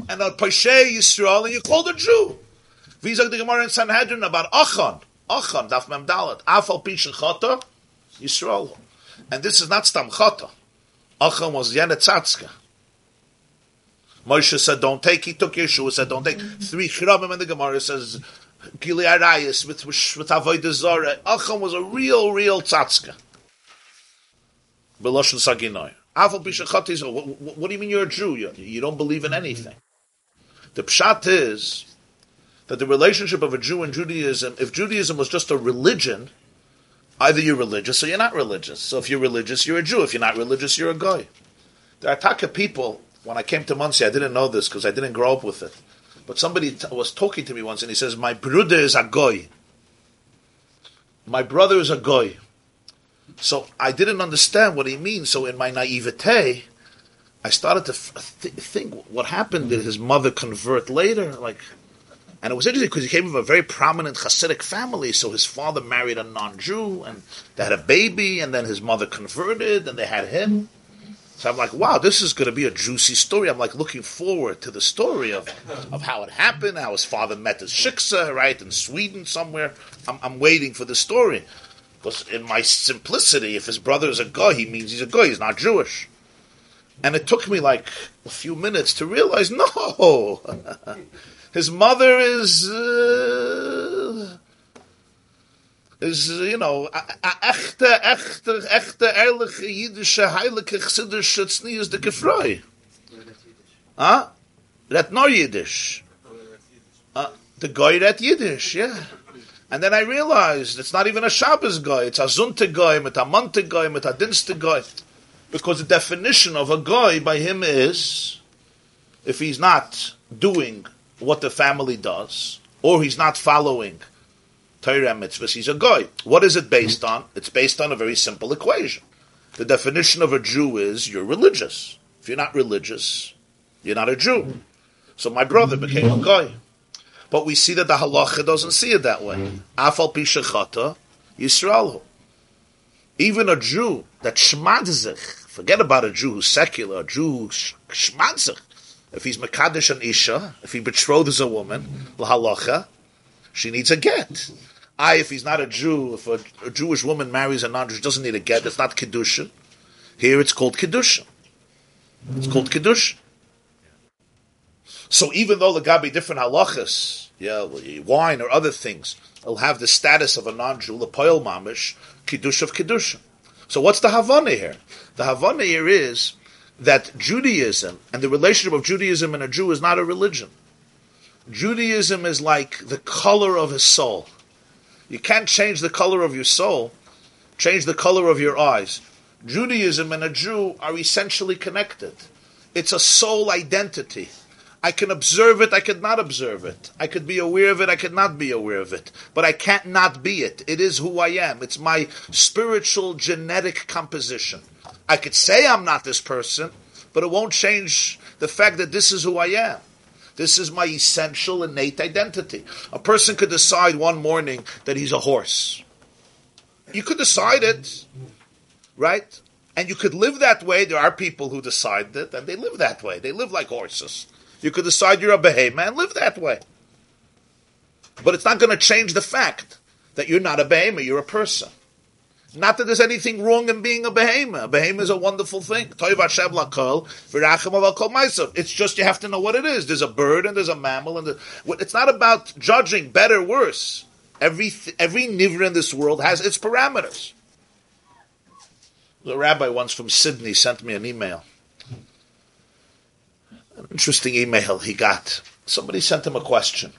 Speaker 2: and a Pashe Yisrael and you're called a Jew. Visa the Gemara in Sanhedrin about Achan. Achan, Daf Mem Dalet. Afal Pishin Chata, Yisrael. And this is not Stam Chata. Achan was Yenetzatska. Moshe said, don't take. He took Yeshua, said, don't take. Mm-hmm. Three Shirabim in the Gemara says, Gili Arayis with, with Avodah Zorah. Achan was a real, real Tzatska. Beloshen Saginoy. Afal Bishachati what, do you mean you're a Jew? You, you don't believe in anything. The pshat is that the relationship of a Jew and Judaism, if Judaism was just a religion, either you're religious or you're not religious. So if you're religious, you're a Jew. If you're not religious, you're a guy. There are Taka people, when I came to Monsey, I didn't know this because I didn't grow up with it. But somebody t- was talking to me once and he says, My brother is a goy. My brother is a goy. So I didn't understand what he means. So in my naivete, I started to th- think what happened. Did his mother convert later? Like, and it was interesting because he came from a very prominent Hasidic family. So his father married a non-Jew, and they had a baby, and then his mother converted, and they had him. So I'm like, wow, this is going to be a juicy story. I'm like looking forward to the story of, of how it happened, how his father met his shiksa, right, in Sweden somewhere. I'm, I'm waiting for the story. Because in my simplicity, if his brother is a guy, he means he's a guy, he's not Jewish. And it took me like a few minutes to realize, no, his mother is, uh, is, you know, echte, echte, echte, ehrliche, jüdische, heilige, chassidische, tznius de gefreu. Huh? That no Yiddish. Uh, the guy read Yiddish, yeah. And then I realized it's not even a Shabbos guy, it's a Zunte guy, mit a Monte guy, mit a Dinste guy. Because the definition of a guy by him is if he's not doing what the family does, or he's not following Torah mitzvahs, he's a guy. What is it based on? It's based on a very simple equation. The definition of a Jew is you're religious. If you're not religious, you're not a Jew. So my brother became a guy. But we see that the halacha doesn't see it that way. Mm-hmm. Afal pishachata Yisrael. Even a Jew that shmadzich, forget about a Jew who's secular, a Jew shmadzich. If he's mekadesh an isha, if he betroths a woman, lahalacha, she needs a get. I, if he's not a Jew, if a, a Jewish woman marries a non-Jew, she doesn't need a get. It's not kedusha. Here it's called kedusha. It's called kedusha. So even though the gabi different halachas, yeah, wine or other things, will have the status of a non-Jew, the poil mamish, kiddush of kedusha. So what's the havana here? The havana here is that Judaism and the relationship of Judaism and a Jew is not a religion. Judaism is like the color of his soul. You can't change the color of your soul, change the color of your eyes. Judaism and a Jew are essentially connected. It's a soul identity. I can observe it, I could not observe it. I could be aware of it, I could not be aware of it. But I can't not be it. It is who I am. It's my spiritual genetic composition. I could say I'm not this person, but it won't change the fact that this is who I am. This is my essential innate identity. A person could decide one morning that he's a horse. You could decide it, right? And you could live that way. There are people who decide that, and they live that way. They live like horses. You could decide you're a behemoth and live that way. But it's not going to change the fact that you're not a behemoth, you're a person. Not that there's anything wrong in being a behemoth. A behemoth is a wonderful thing. It's just you have to know what it is. There's a bird and there's a mammal, and it's not about judging better, worse. Every every nivra in this world has its parameters. The rabbi once from Sydney sent me an email. Interesting email he got. Somebody sent him a question.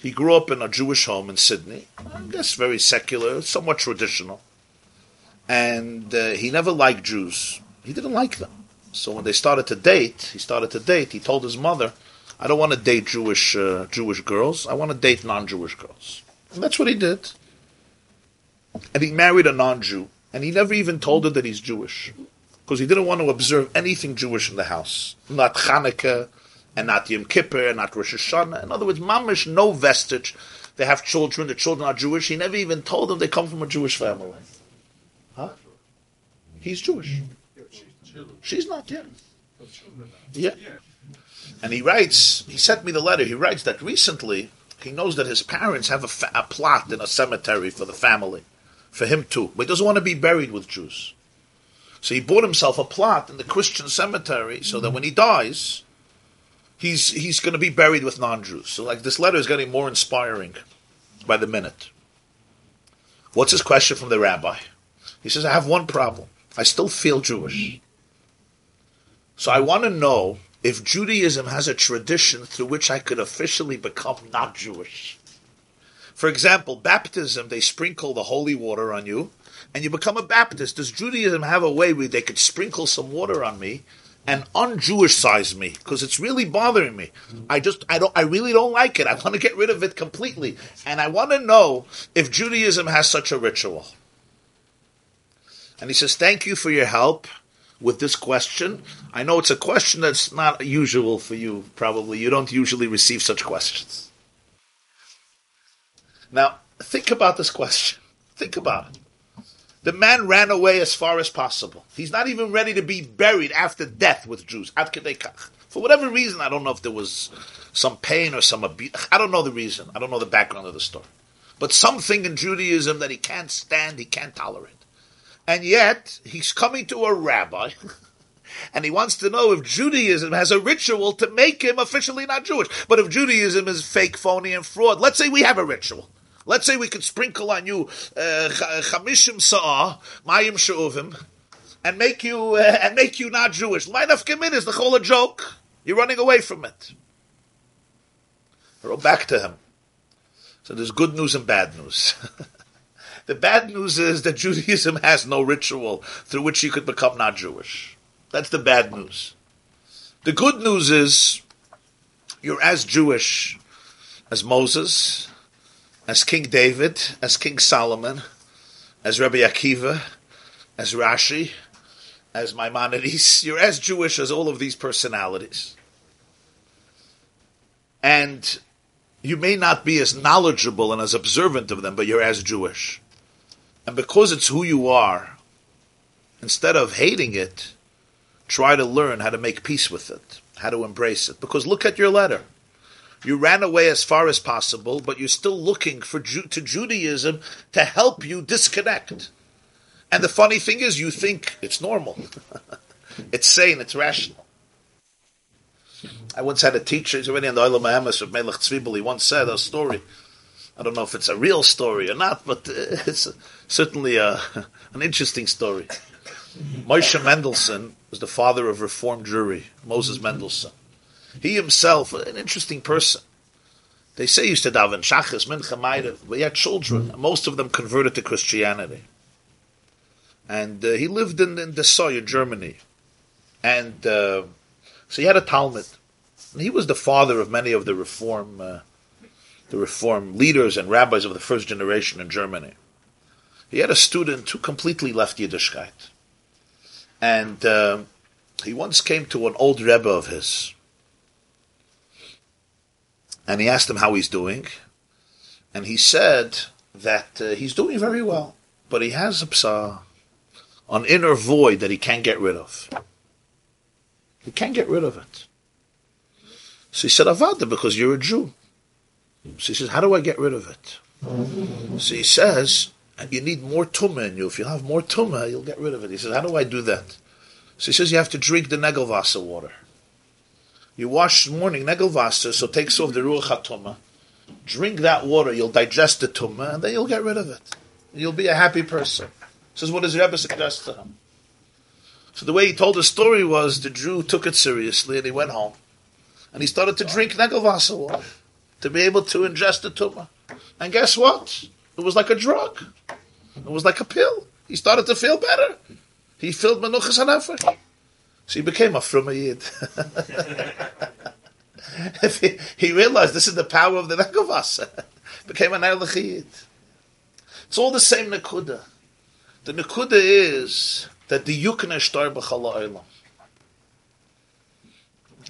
Speaker 2: He grew up in a Jewish home in Sydney. I guess very secular, somewhat traditional. And uh, he never liked Jews. He didn't like them. So when they started to date, he started to date. He told his mother, "I don't want to date Jewish uh, Jewish girls. I want to date non-Jewish girls." And that's what he did. And he married a non-Jew, and he never even told her that he's Jewish, because he didn't want to observe anything Jewish in the house, not Hanukkah, and not Yom Kippur, and not Rosh Hashanah. In other words, mamish, no vestige. They have children. The children are Jewish. He never even told them they come from a Jewish family. Huh? He's Jewish. She's not yet. Yeah. And he writes, he sent me the letter, he writes that recently he knows that his parents have a, fa- a plot in a cemetery for the family, for him too. But he doesn't want to be buried with Jews. So he bought himself a plot in the Christian cemetery so that mm-hmm. when he dies, he's he's going to be buried with non-Jews. So like this letter is getting more inspiring by the minute. What's his question from the rabbi? He says, I have one problem. I still feel Jewish. So I want to know if Judaism has a tradition through which I could officially become not Jewish. For example, baptism, they sprinkle the holy water on you, and you become a Baptist. Does Judaism have a way where they could sprinkle some water on me and un-Jewish size me? Because it's really bothering me. Mm-hmm. I just, I don't, I really don't like it. I want to get rid of it completely. And I want to know if Judaism has such a ritual. And he says, thank you for your help with this question. I know it's a question that's not usual for you, probably. You don't usually receive such questions. Now, think about this question. Think about it. The man ran away as far as possible. He's not even ready to be buried after death with Jews. For whatever reason, I don't know if there was some pain or some abuse. I don't know the reason. I don't know the background of the story. But something in Judaism that he can't stand, he can't tolerate. And yet, he's coming to a rabbi and he wants to know if Judaism has a ritual to make him officially not Jewish. But if Judaism is fake, phony, and fraud, let's say we have a ritual. Let's say we could sprinkle on you uh, chamishim sa'ah, mayim she'uvim, and make you uh, and make you not Jewish. Of is the whole joke. You're running away from it. Wrote back to him. So there's good news and bad news. the bad news is that Judaism has no ritual through which you could become not Jewish. That's the bad news. The good news is you're as Jewish as Moses, as King David, as King Solomon, as Rabbi Akiva, as Rashi, as Maimonides. You're as Jewish as all of these personalities. And you may not be as knowledgeable and as observant of them, but you're as Jewish. And because it's who you are, instead of hating it, try to learn how to make peace with it, how to embrace it. Because look at your letter. You ran away as far as possible, but you're still looking for Ju- to Judaism to help you disconnect. And the funny thing is, you think it's normal, it's sane, it's rational. I once had a teacher, he's already on the Olam Hamas of Melech Tzvibel, he once said a story. I don't know if it's a real story or not, but it's certainly uh, a, an interesting story. Moshe Mendelssohn was the father of Reform Jewry, Moses Mendelssohn. He himself, an interesting person. They say he used to daven shachas, mincha, ma'ariv, but he had children. Most of them converted to Christianity. And uh, he lived in, in Dessau, in Germany. And uh, so he had a Talmud. And he was the father of many of the Reform, uh, the Reform leaders and rabbis of the first generation in Germany. He had a student who completely left Yiddishkeit. And uh, he once came to an old Rebbe of his, and he asked him how he's doing, and he said that uh, he's doing very well, but he has a psa, an inner void that he can't get rid of. He can't get rid of it. So he said, Avada, because you're a Jew. So he says, how do I get rid of it? So he says, you need more tumah in you. If you have more tumah, you'll get rid of it. He says, how do I do that? So he says, you have to drink the Negelwasser water. You wash morning Negelwasser, so takes off the Ruach HaTumah. Drink that water, you'll digest the tumah, and then you'll get rid of it. You'll be a happy person. Says, what does Rebbe suggest to him? So the way he told the story was the Jew took it seriously and he went home. And he started to drink Negelwasser water to be able to ingest the tumah. And guess what? It was like a drug. It was like a pill. He started to feel better. He filled Menuchas HaNefesh. So he became a Frumayid. he, he realized this is the power of the Negelwasser. became an Erlechiyid. It's all the same Nakuda. The Nakuda is that the Yukna Shtar B'chala Olam.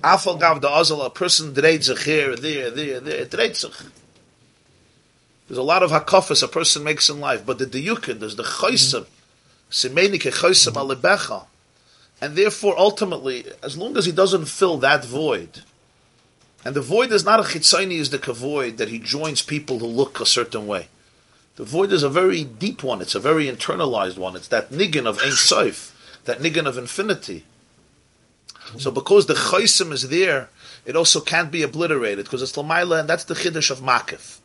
Speaker 2: Afal Gav the Azal, a person dreht sich here, there, there, there, dreht sich. There's a lot of hakafas a person makes in life, but the diyukin, there's the chaysim, mm-hmm. simeni ke chaysim mm-hmm. alebecha, and therefore, ultimately, as long as he doesn't fill that void, and the void is not a chitzayni is the void that he joins people who look a certain way. The void is a very deep one. It's a very internalized one. It's that niggin of Ein Sof that niggin of infinity. So because the chaysim is there, it also can't be obliterated because it's lamaila, and that's the chiddush of makif.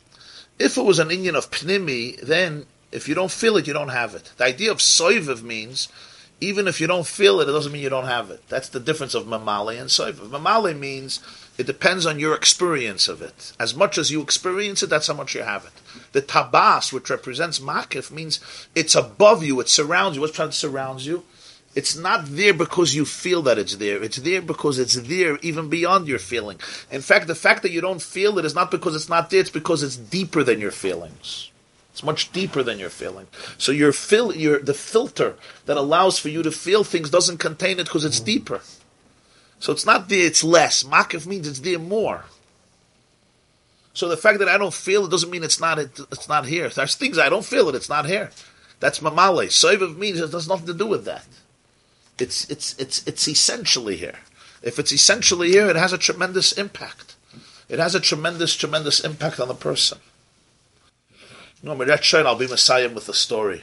Speaker 2: If it was an Indian of pnimi, then if you don't feel it, you don't have it. The idea of soiviv means even if you don't feel it, it doesn't mean you don't have it. That's the difference of mamale and soiviv. Mamale means it depends on your experience of it. As much as you experience it, that's how much you have it. The tabas, which represents makif, means it's above you, it surrounds you. What's trying to surround you? It's not there because you feel that it's there. It's there because it's there even beyond your feeling. In fact, the fact that you don't feel it is not because it's not there, it's because it's deeper than your feelings. It's much deeper than your feeling. So your fil- your the filter that allows for you to feel things doesn't contain it because it's mm. deeper. So it's not there, it's less. Makif means it's there more. So the fact that I don't feel it doesn't mean it's not it, it's not here. There's things I don't feel it, it's not here. That's mamale. Soivav means it has nothing to do with that. It's it's it's it's essentially here. If it's essentially here, it has a tremendous impact. It has a tremendous, tremendous impact on the person. No, Mirat Shain, I'll be Messiah with a story.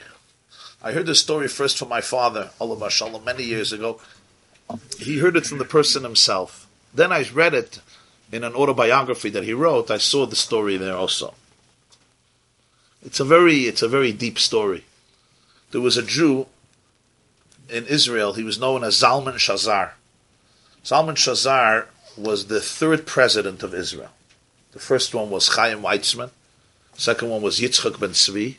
Speaker 2: I heard this story first from my father, Allah Shalom, many years ago. He heard it from the person himself. Then I read it in an autobiography that he wrote. I saw the story there also. It's a very, it's a very deep story. There was a Jew in Israel. He was known as Zalman Shazar. Zalman Shazar was the third president of Israel. The first one was Chaim Weizmann. Second one was Yitzchak Ben Zvi,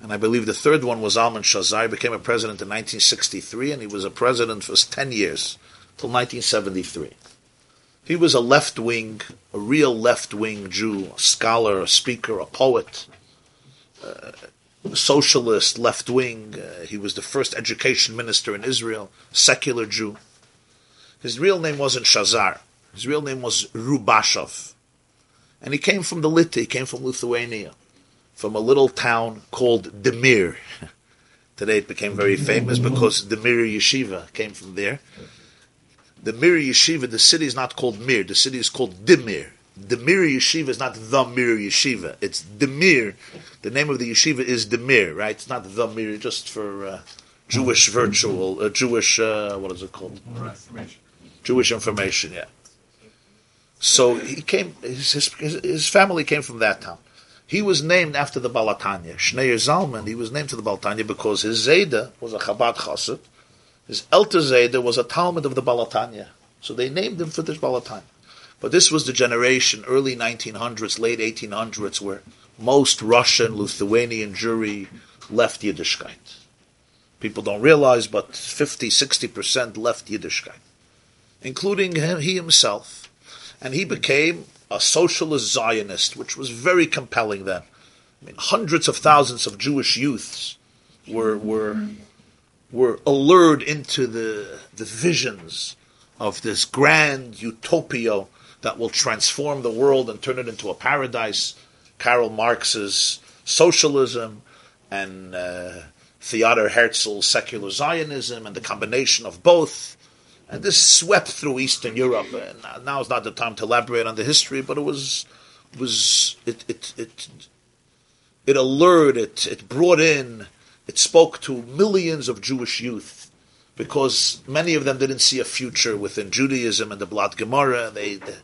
Speaker 2: And I believe the third one was Zalman Shazar. He became a president in 1963, and he was a president for 10 years, till 1973. He was a left wing, a real left wing Jew, a scholar, a speaker, a poet, uh, socialist, left wing. Uh, he was the first education minister in Israel, secular Jew. His real name wasn't Shazar. His real name was Rubashov. And he came from the Lita, he came from Lithuania, from a little town called Demir. Today it became very famous because Demir Yeshiva came from there. The Mir Yeshiva, the city is not called Mir, the city is called Demir. The Mir Yeshiva is not the Mir Yeshiva, it's Demir. The name of the yeshiva is Demir, right? It's not the Mir, just for uh, Jewish virtual, uh, Jewish, uh, what is it called? Jewish information, yeah. So he came, his, his, his family came from that town. He was named after the Balatanya. Schneier Zalman, he was named to the Balatanya because his Zayda was a Chabad Chassid. His Elter Zayda was a Talmud of the Balatanya. So they named him for this Balatanya. But this was the generation, early 1900s, late 1800s, where most Russian, Lithuanian Jewry left Yiddishkeit. People don't realize, but 50, 60% left Yiddishkeit, including him, he himself and he became a socialist Zionist, which was very compelling then. I mean, hundreds of thousands of Jewish youths were were were allured into the the visions of this grand utopia that will transform the world and turn it into a paradise. Karl Marx's socialism and uh, Theodor Herzl's secular Zionism and the combination of both and this swept through Eastern Europe. And now is not the time to elaborate on the history, but it was was it it it it allured, it it brought in, it spoke to millions of Jewish youth because many of them didn't see a future within Judaism and the Blood Gemara. They, they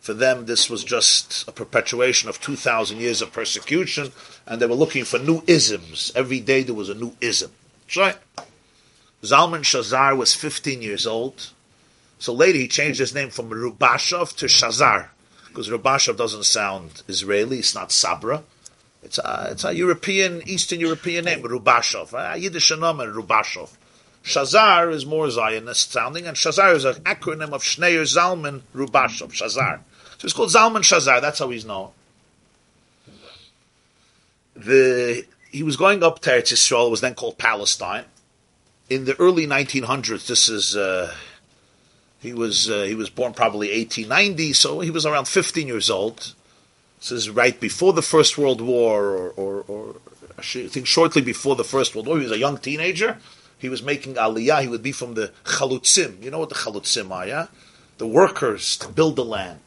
Speaker 2: for them, this was just a perpetuation of 2,000 years of persecution, and they were looking for new isms. Every day there was a new ism. That's right. Zalman Shazar was 15 years old. So later he changed his name from Rubashov to Shazar, because Rubashov doesn't sound Israeli, it's not Sabra. It's a, it's a European, Eastern European name, Rubashov. A Yiddish name, Rubashov. Shazar is more Zionist sounding, and Shazar is an acronym of Schneier Zalman Rubashov, Shazar. So it's called Zalman Shazar, that's how he's known. The, he was going up to Eretz Yisrael, it was then called Palestine in the early 1900s. This is uh, he was uh, he was born probably 1890, so he was around 15 years old. This is right before the First World War, or, or, or I think shortly before the First World War. He was a young teenager. He was making aliyah. He would be from the chalutzim. You know what the chalutzim are, yeah? The workers to build the land.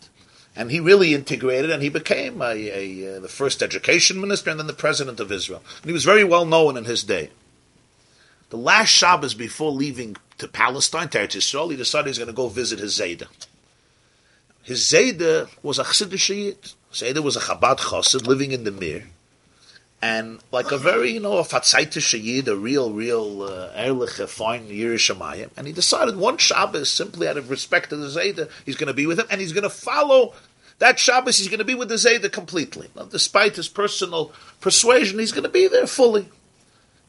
Speaker 2: And he really integrated, and he became a, a, a, the first education minister and then the president of Israel. And he was very well known in his day. The last Shabbos before leaving to Palestine, to Eretz Yisrael, he decided he's going to go visit his Zayda. His Zayda was a Chassidish Yid. Zayda was a Chabad Chassid living in the Mir. And like a very, you know, a Fatzaitish Yid, a real, real uh, Erlich, a fine. And he decided one Shabbos, simply out of respect to the Zayda, he's going to be with him, and he's going to follow that Shabbos, he's going to be with the Zayda completely. Now, despite his personal persuasion, he's going to be there fully.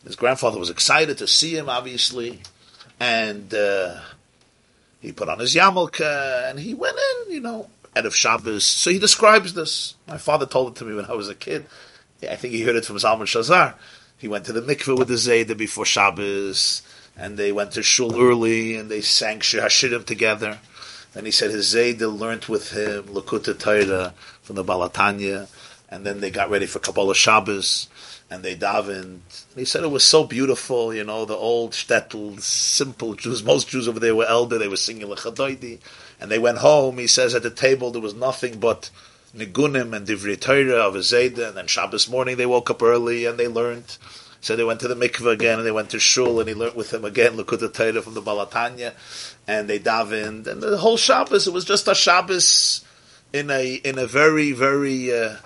Speaker 2: His grandfather was excited to see him, obviously, and uh, he put on his yarmulke and he went in, you know, out of Shabbos. So he describes this. My father told it to me when I was a kid. I think he heard it from Zalman Shazar. He went to the mikveh with the Zayda before Shabbos, and they went to shul early, and they sang Shir together. And he said his Zayda learnt with him Likutei Torah from the Balatanya, and then they got ready for Kabbalah Shabbos and they davened. He said it was so beautiful, you know, the old shtetl, simple Jews. Most Jews over there were elder. They were singing lechadoidi, and they went home. He says at the table there was nothing but nigunim and divrei Torah of a zayda. And then Shabbos morning they woke up early and they learned. So they went to the mikveh again, and they went to shul, and he learned with him again Likutei Torah from the Balatanya, and they davened, and the whole Shabbos it was just a Shabbos in a in a very very uh,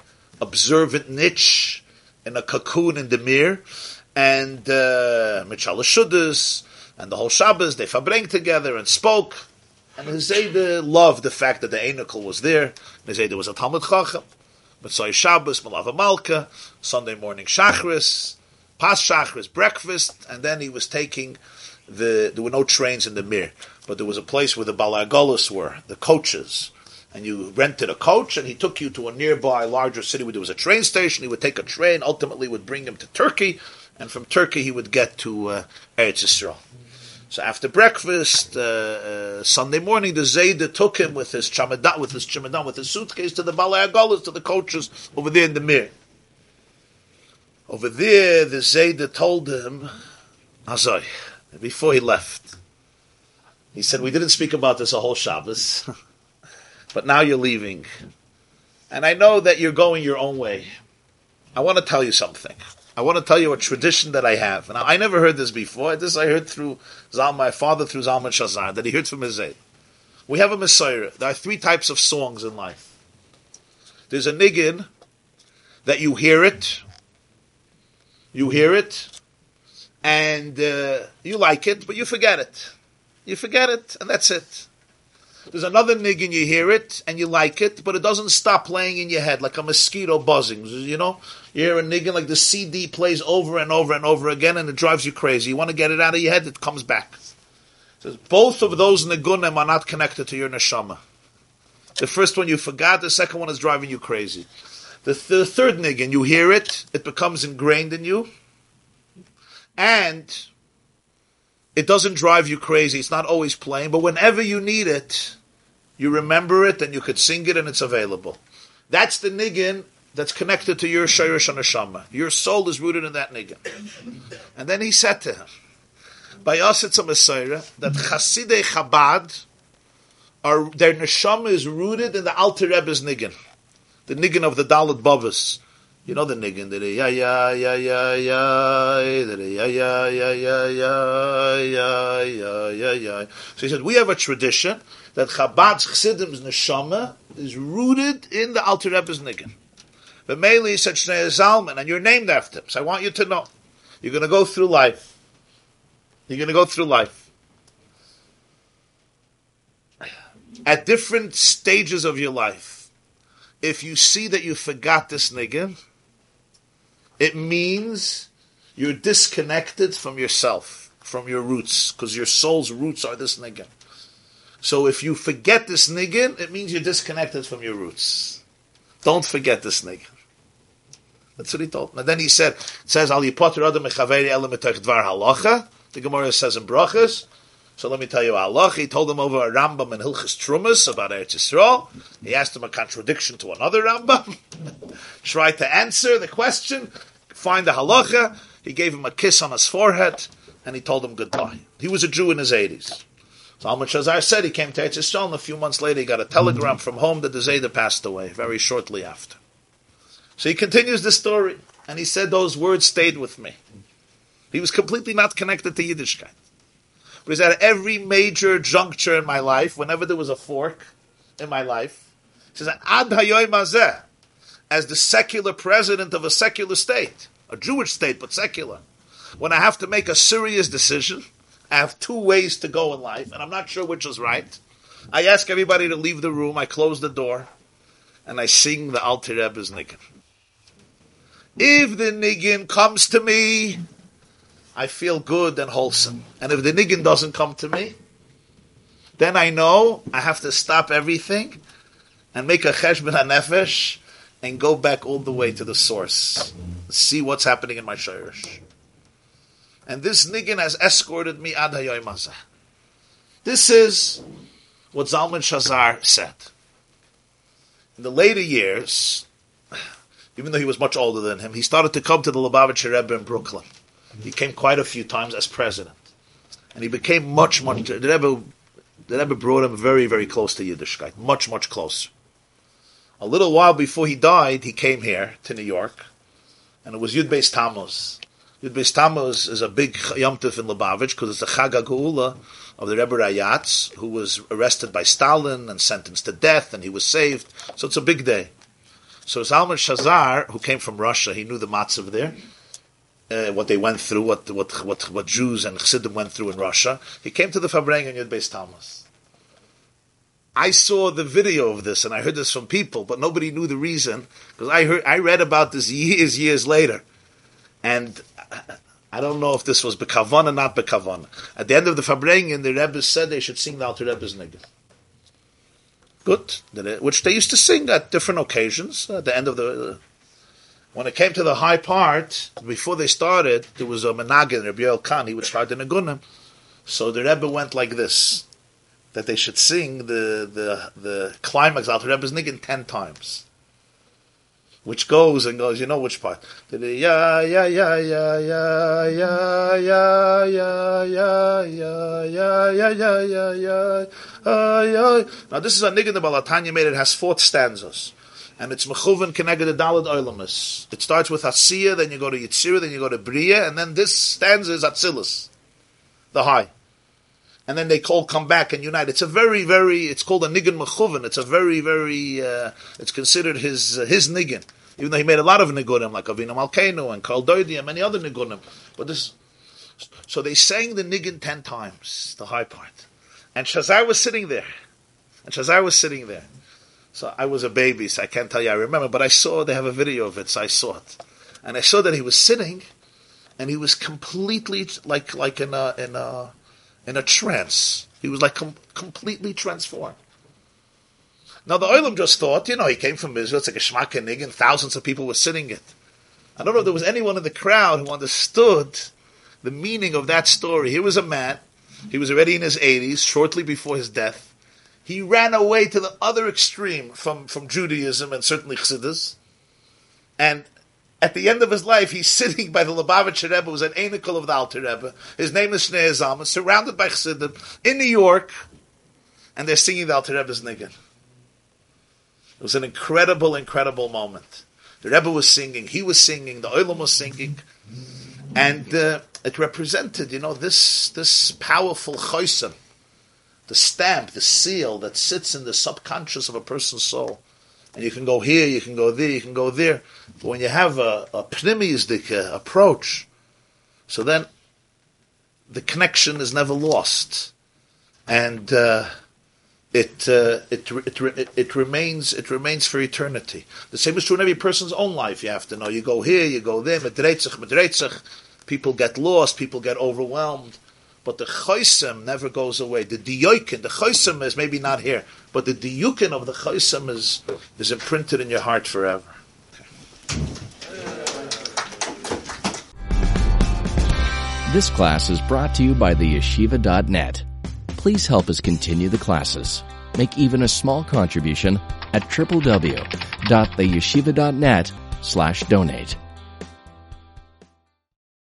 Speaker 2: observant niche in a cocoon in the mir, and uh, Mitchell Shuddus, and the whole Shabbos, they fabreng together and spoke. And Hezeda loved the fact that the Enokel was there. Hezeda was a Talmud Chacham. Mitzvah Shabbos, Malava Malka, Sunday morning Shachris, Pas Shachris, breakfast, and then he was taking the, there were no trains in the Mir, but there was a place where the Balagolis were, the coaches, and you rented a coach, and he took you to a nearby larger city where there was a train station. He would take a train, ultimately would bring him to Turkey, and from Turkey he would get to uh, Eretz Yisrael. So after breakfast, uh, uh, Sunday morning, the Zayda took him with his chamadan, with his chamadan, with his suitcase to the Balai to the coaches over there in the Mir. Over there, the Zayda told him, Azai, before he left, he said, we didn't speak about this a whole Shabbos. but now you're leaving. And I know that you're going your own way. I want to tell you something. I want to tell you a tradition that I have. And I never heard this before. This I heard through Zal, my father, through Zalman Shazar, that he heard from his We have a Messiah. There are three types of songs in life. There's a niggin that you hear it, you hear it, and uh, you like it, but you forget it. You forget it, and that's it. There's another niggin, you hear it and you like it, but it doesn't stop playing in your head like a mosquito buzzing. You know, you hear a niggin like the CD plays over and over and over again, and it drives you crazy. You want to get it out of your head, it comes back. So both of those nigunim are not connected to your neshama. The first one you forgot, the second one is driving you crazy. The, th- the third niggin, you hear it, it becomes ingrained in you, and it doesn't drive you crazy. It's not always playing, but whenever you need it, you remember it and you could sing it and it's available. That's the niggin that's connected to your shayrish neshama. Your soul is rooted in that niggin. And then he said to him, by us it's a Messiah, that Chasidei Chabad, are, their neshama is rooted in the Alter Rebbe's niggin. The niggin of the Daled Bavos. You know the niggin, that ya ya ya ya ya, that ya ya ya ya ya ya ya ya ya. So he said, we have a tradition that Chabad's Chassidim's neshama is rooted in the Alter Rebbe's niggin. But Meili said Shnei Zalman, and you're named after him. So I want you to know, you're going to go through life. You're going to go through life. At different stages of your life, if you see that you forgot this niggin, it means you're disconnected from yourself, from your roots, because your soul's roots are this niggin. So if you forget this niggin, it means you're disconnected from your roots. Don't forget this niggin. That's what he told. And then he said, it says, Al yipoter adam mechaveri dvar halacha. The Gemara says in brachas. So let me tell you halacha. He told him over a Rambam in Hilchas Trumas about Eretz Yisrael. He asked him a contradiction to another Rambam. Tried to answer the question, find the halacha. He gave him a kiss on his forehead, and he told him goodbye. He was a Jew in his 80s. So Zalman Shazar said he came to Eretz Yisrael, and a few months later he got a telegram from home that the Zayda passed away, very shortly after. So he continues the story, and he said those words stayed with me. He was completely not connected to Yiddishkeit. He's at every major juncture in my life, whenever there was a fork in my life, he says, Ad hazeh, as the secular president of a secular state, a Jewish state, but secular, when I have to make a serious decision, I have two ways to go in life, and I'm not sure which is right. I ask everybody to leave the room, I close the door, and I sing the Alter Rebbe's niggin. If the niggin comes to me, I feel good and wholesome. And if the niggin doesn't come to me, then I know I have to stop everything and make a cheshbon hanefesh and go back all the way to the source, see what's happening in my shirish. And this niggin has escorted me ad hayoyim This is what Zalman Shazar said. In the later years, even though he was much older than him, he started to come to the Lubavitcher Rebbe in Brooklyn. He came quite a few times as president. And he became much, much, the Rebbe, the Rebbe brought him very, very close to Yiddishkeit, much, much closer. A little while before he died, he came here to New York, and it was Yud Beis Tammuz. Yud Beis Tammuz is a big Yom Tov in Lubavitch because it's the Chag HaGeula of the Rebbe Rayatz, who was arrested by Stalin and sentenced to death, and he was saved. So it's a big day. So Zalman Shazar, who came from Russia, he knew the matzav there, uh, what they went through, what what what what Jews and Chassidim went through in Russia. He came to the Farbrengen Yud Beis Tammuz. I saw the video of this and I heard this from people, but nobody knew the reason because I heard I read about this years years later, and I don't know if this was bekavan or not bekavan. At the end of the Farbrengen, the Rebbe said they should sing the Alter Rebbe's niggun. Good, which they used to sing at different occasions at the end of the. When it came to the high part, before they started, there was a menagin, Rabbi Yoel Kahn, he would start the nagunim. So the Rebbe went like this, that they should sing the the the climax of the Rebbe's niggin ten times which goes and goes. You know which part? Yeah, yeah, yeah, yeah, yeah, yeah, yeah, yeah, yeah, yeah, yeah, yeah, yeah, yeah, yeah, yeah. Now this is a niggin the Baal HaTanya made. It has four stanzas. And it's mechuven keneged the daled oilamus. It starts with Asiya, then you go to Yitzira, then you go to Bria, and then this stanza is Atzilus, the high. And then they all come back and unite. It's a very, very, it's called a niggin mechuven. It's a very, very, uh, it's considered his, uh, his niggin even though he made a lot of nigunim, like Avinu Malkeinu and Kol Doidi and many other nigunim. But this, so they sang the niggin ten times, the high part. And Shazar was sitting there. And Shazar was sitting there. So I was a baby, so I can't tell you I remember, but I saw, they have a video of it, so I saw it. And I saw that he was sitting, and he was completely, like, like in a, in a, in a trance. He was like com- completely transformed. Now the Oilam just thought, you know, he came from Israel, it's like a Shmak and thousands of people were sitting it. I don't know if there was anyone in the crowd who understood the meaning of that story. Here was a man, he was already in his 80s, shortly before his death. He ran away to the other extreme from, from Judaism and certainly Chassidus. And at the end of his life, he's sitting by the Lubavitcher Rebbe, who was an Anikel of the Alter Rebbe. His name is Shneur Zalman, surrounded by Chassidim in New York, and they're singing the Alter Rebbe's Niggin. It was an incredible, incredible moment. The Rebbe was singing, he was singing, the Olam was singing, and uh, it represented, you know, this this powerful chosim, the stamp, the seal that sits in the subconscious of a person's soul. And you can go here, you can go there, you can go there. But when you have a, a uh, approach, so then the connection is never lost. And uh, it, uh, it, it, it, remains it remains for eternity. The same is true in every person's own life. You have to know. You go here, you go there. People get lost. People get overwhelmed. But the chosim never goes away. The diyokin, the chosim is maybe not here, but the diyukin of the chosim is is imprinted in your heart forever.
Speaker 7: This class is brought to you by the yeshiva.net please help us continue the classes. Make even a small contribution at www.theyeshiva.net slash donate.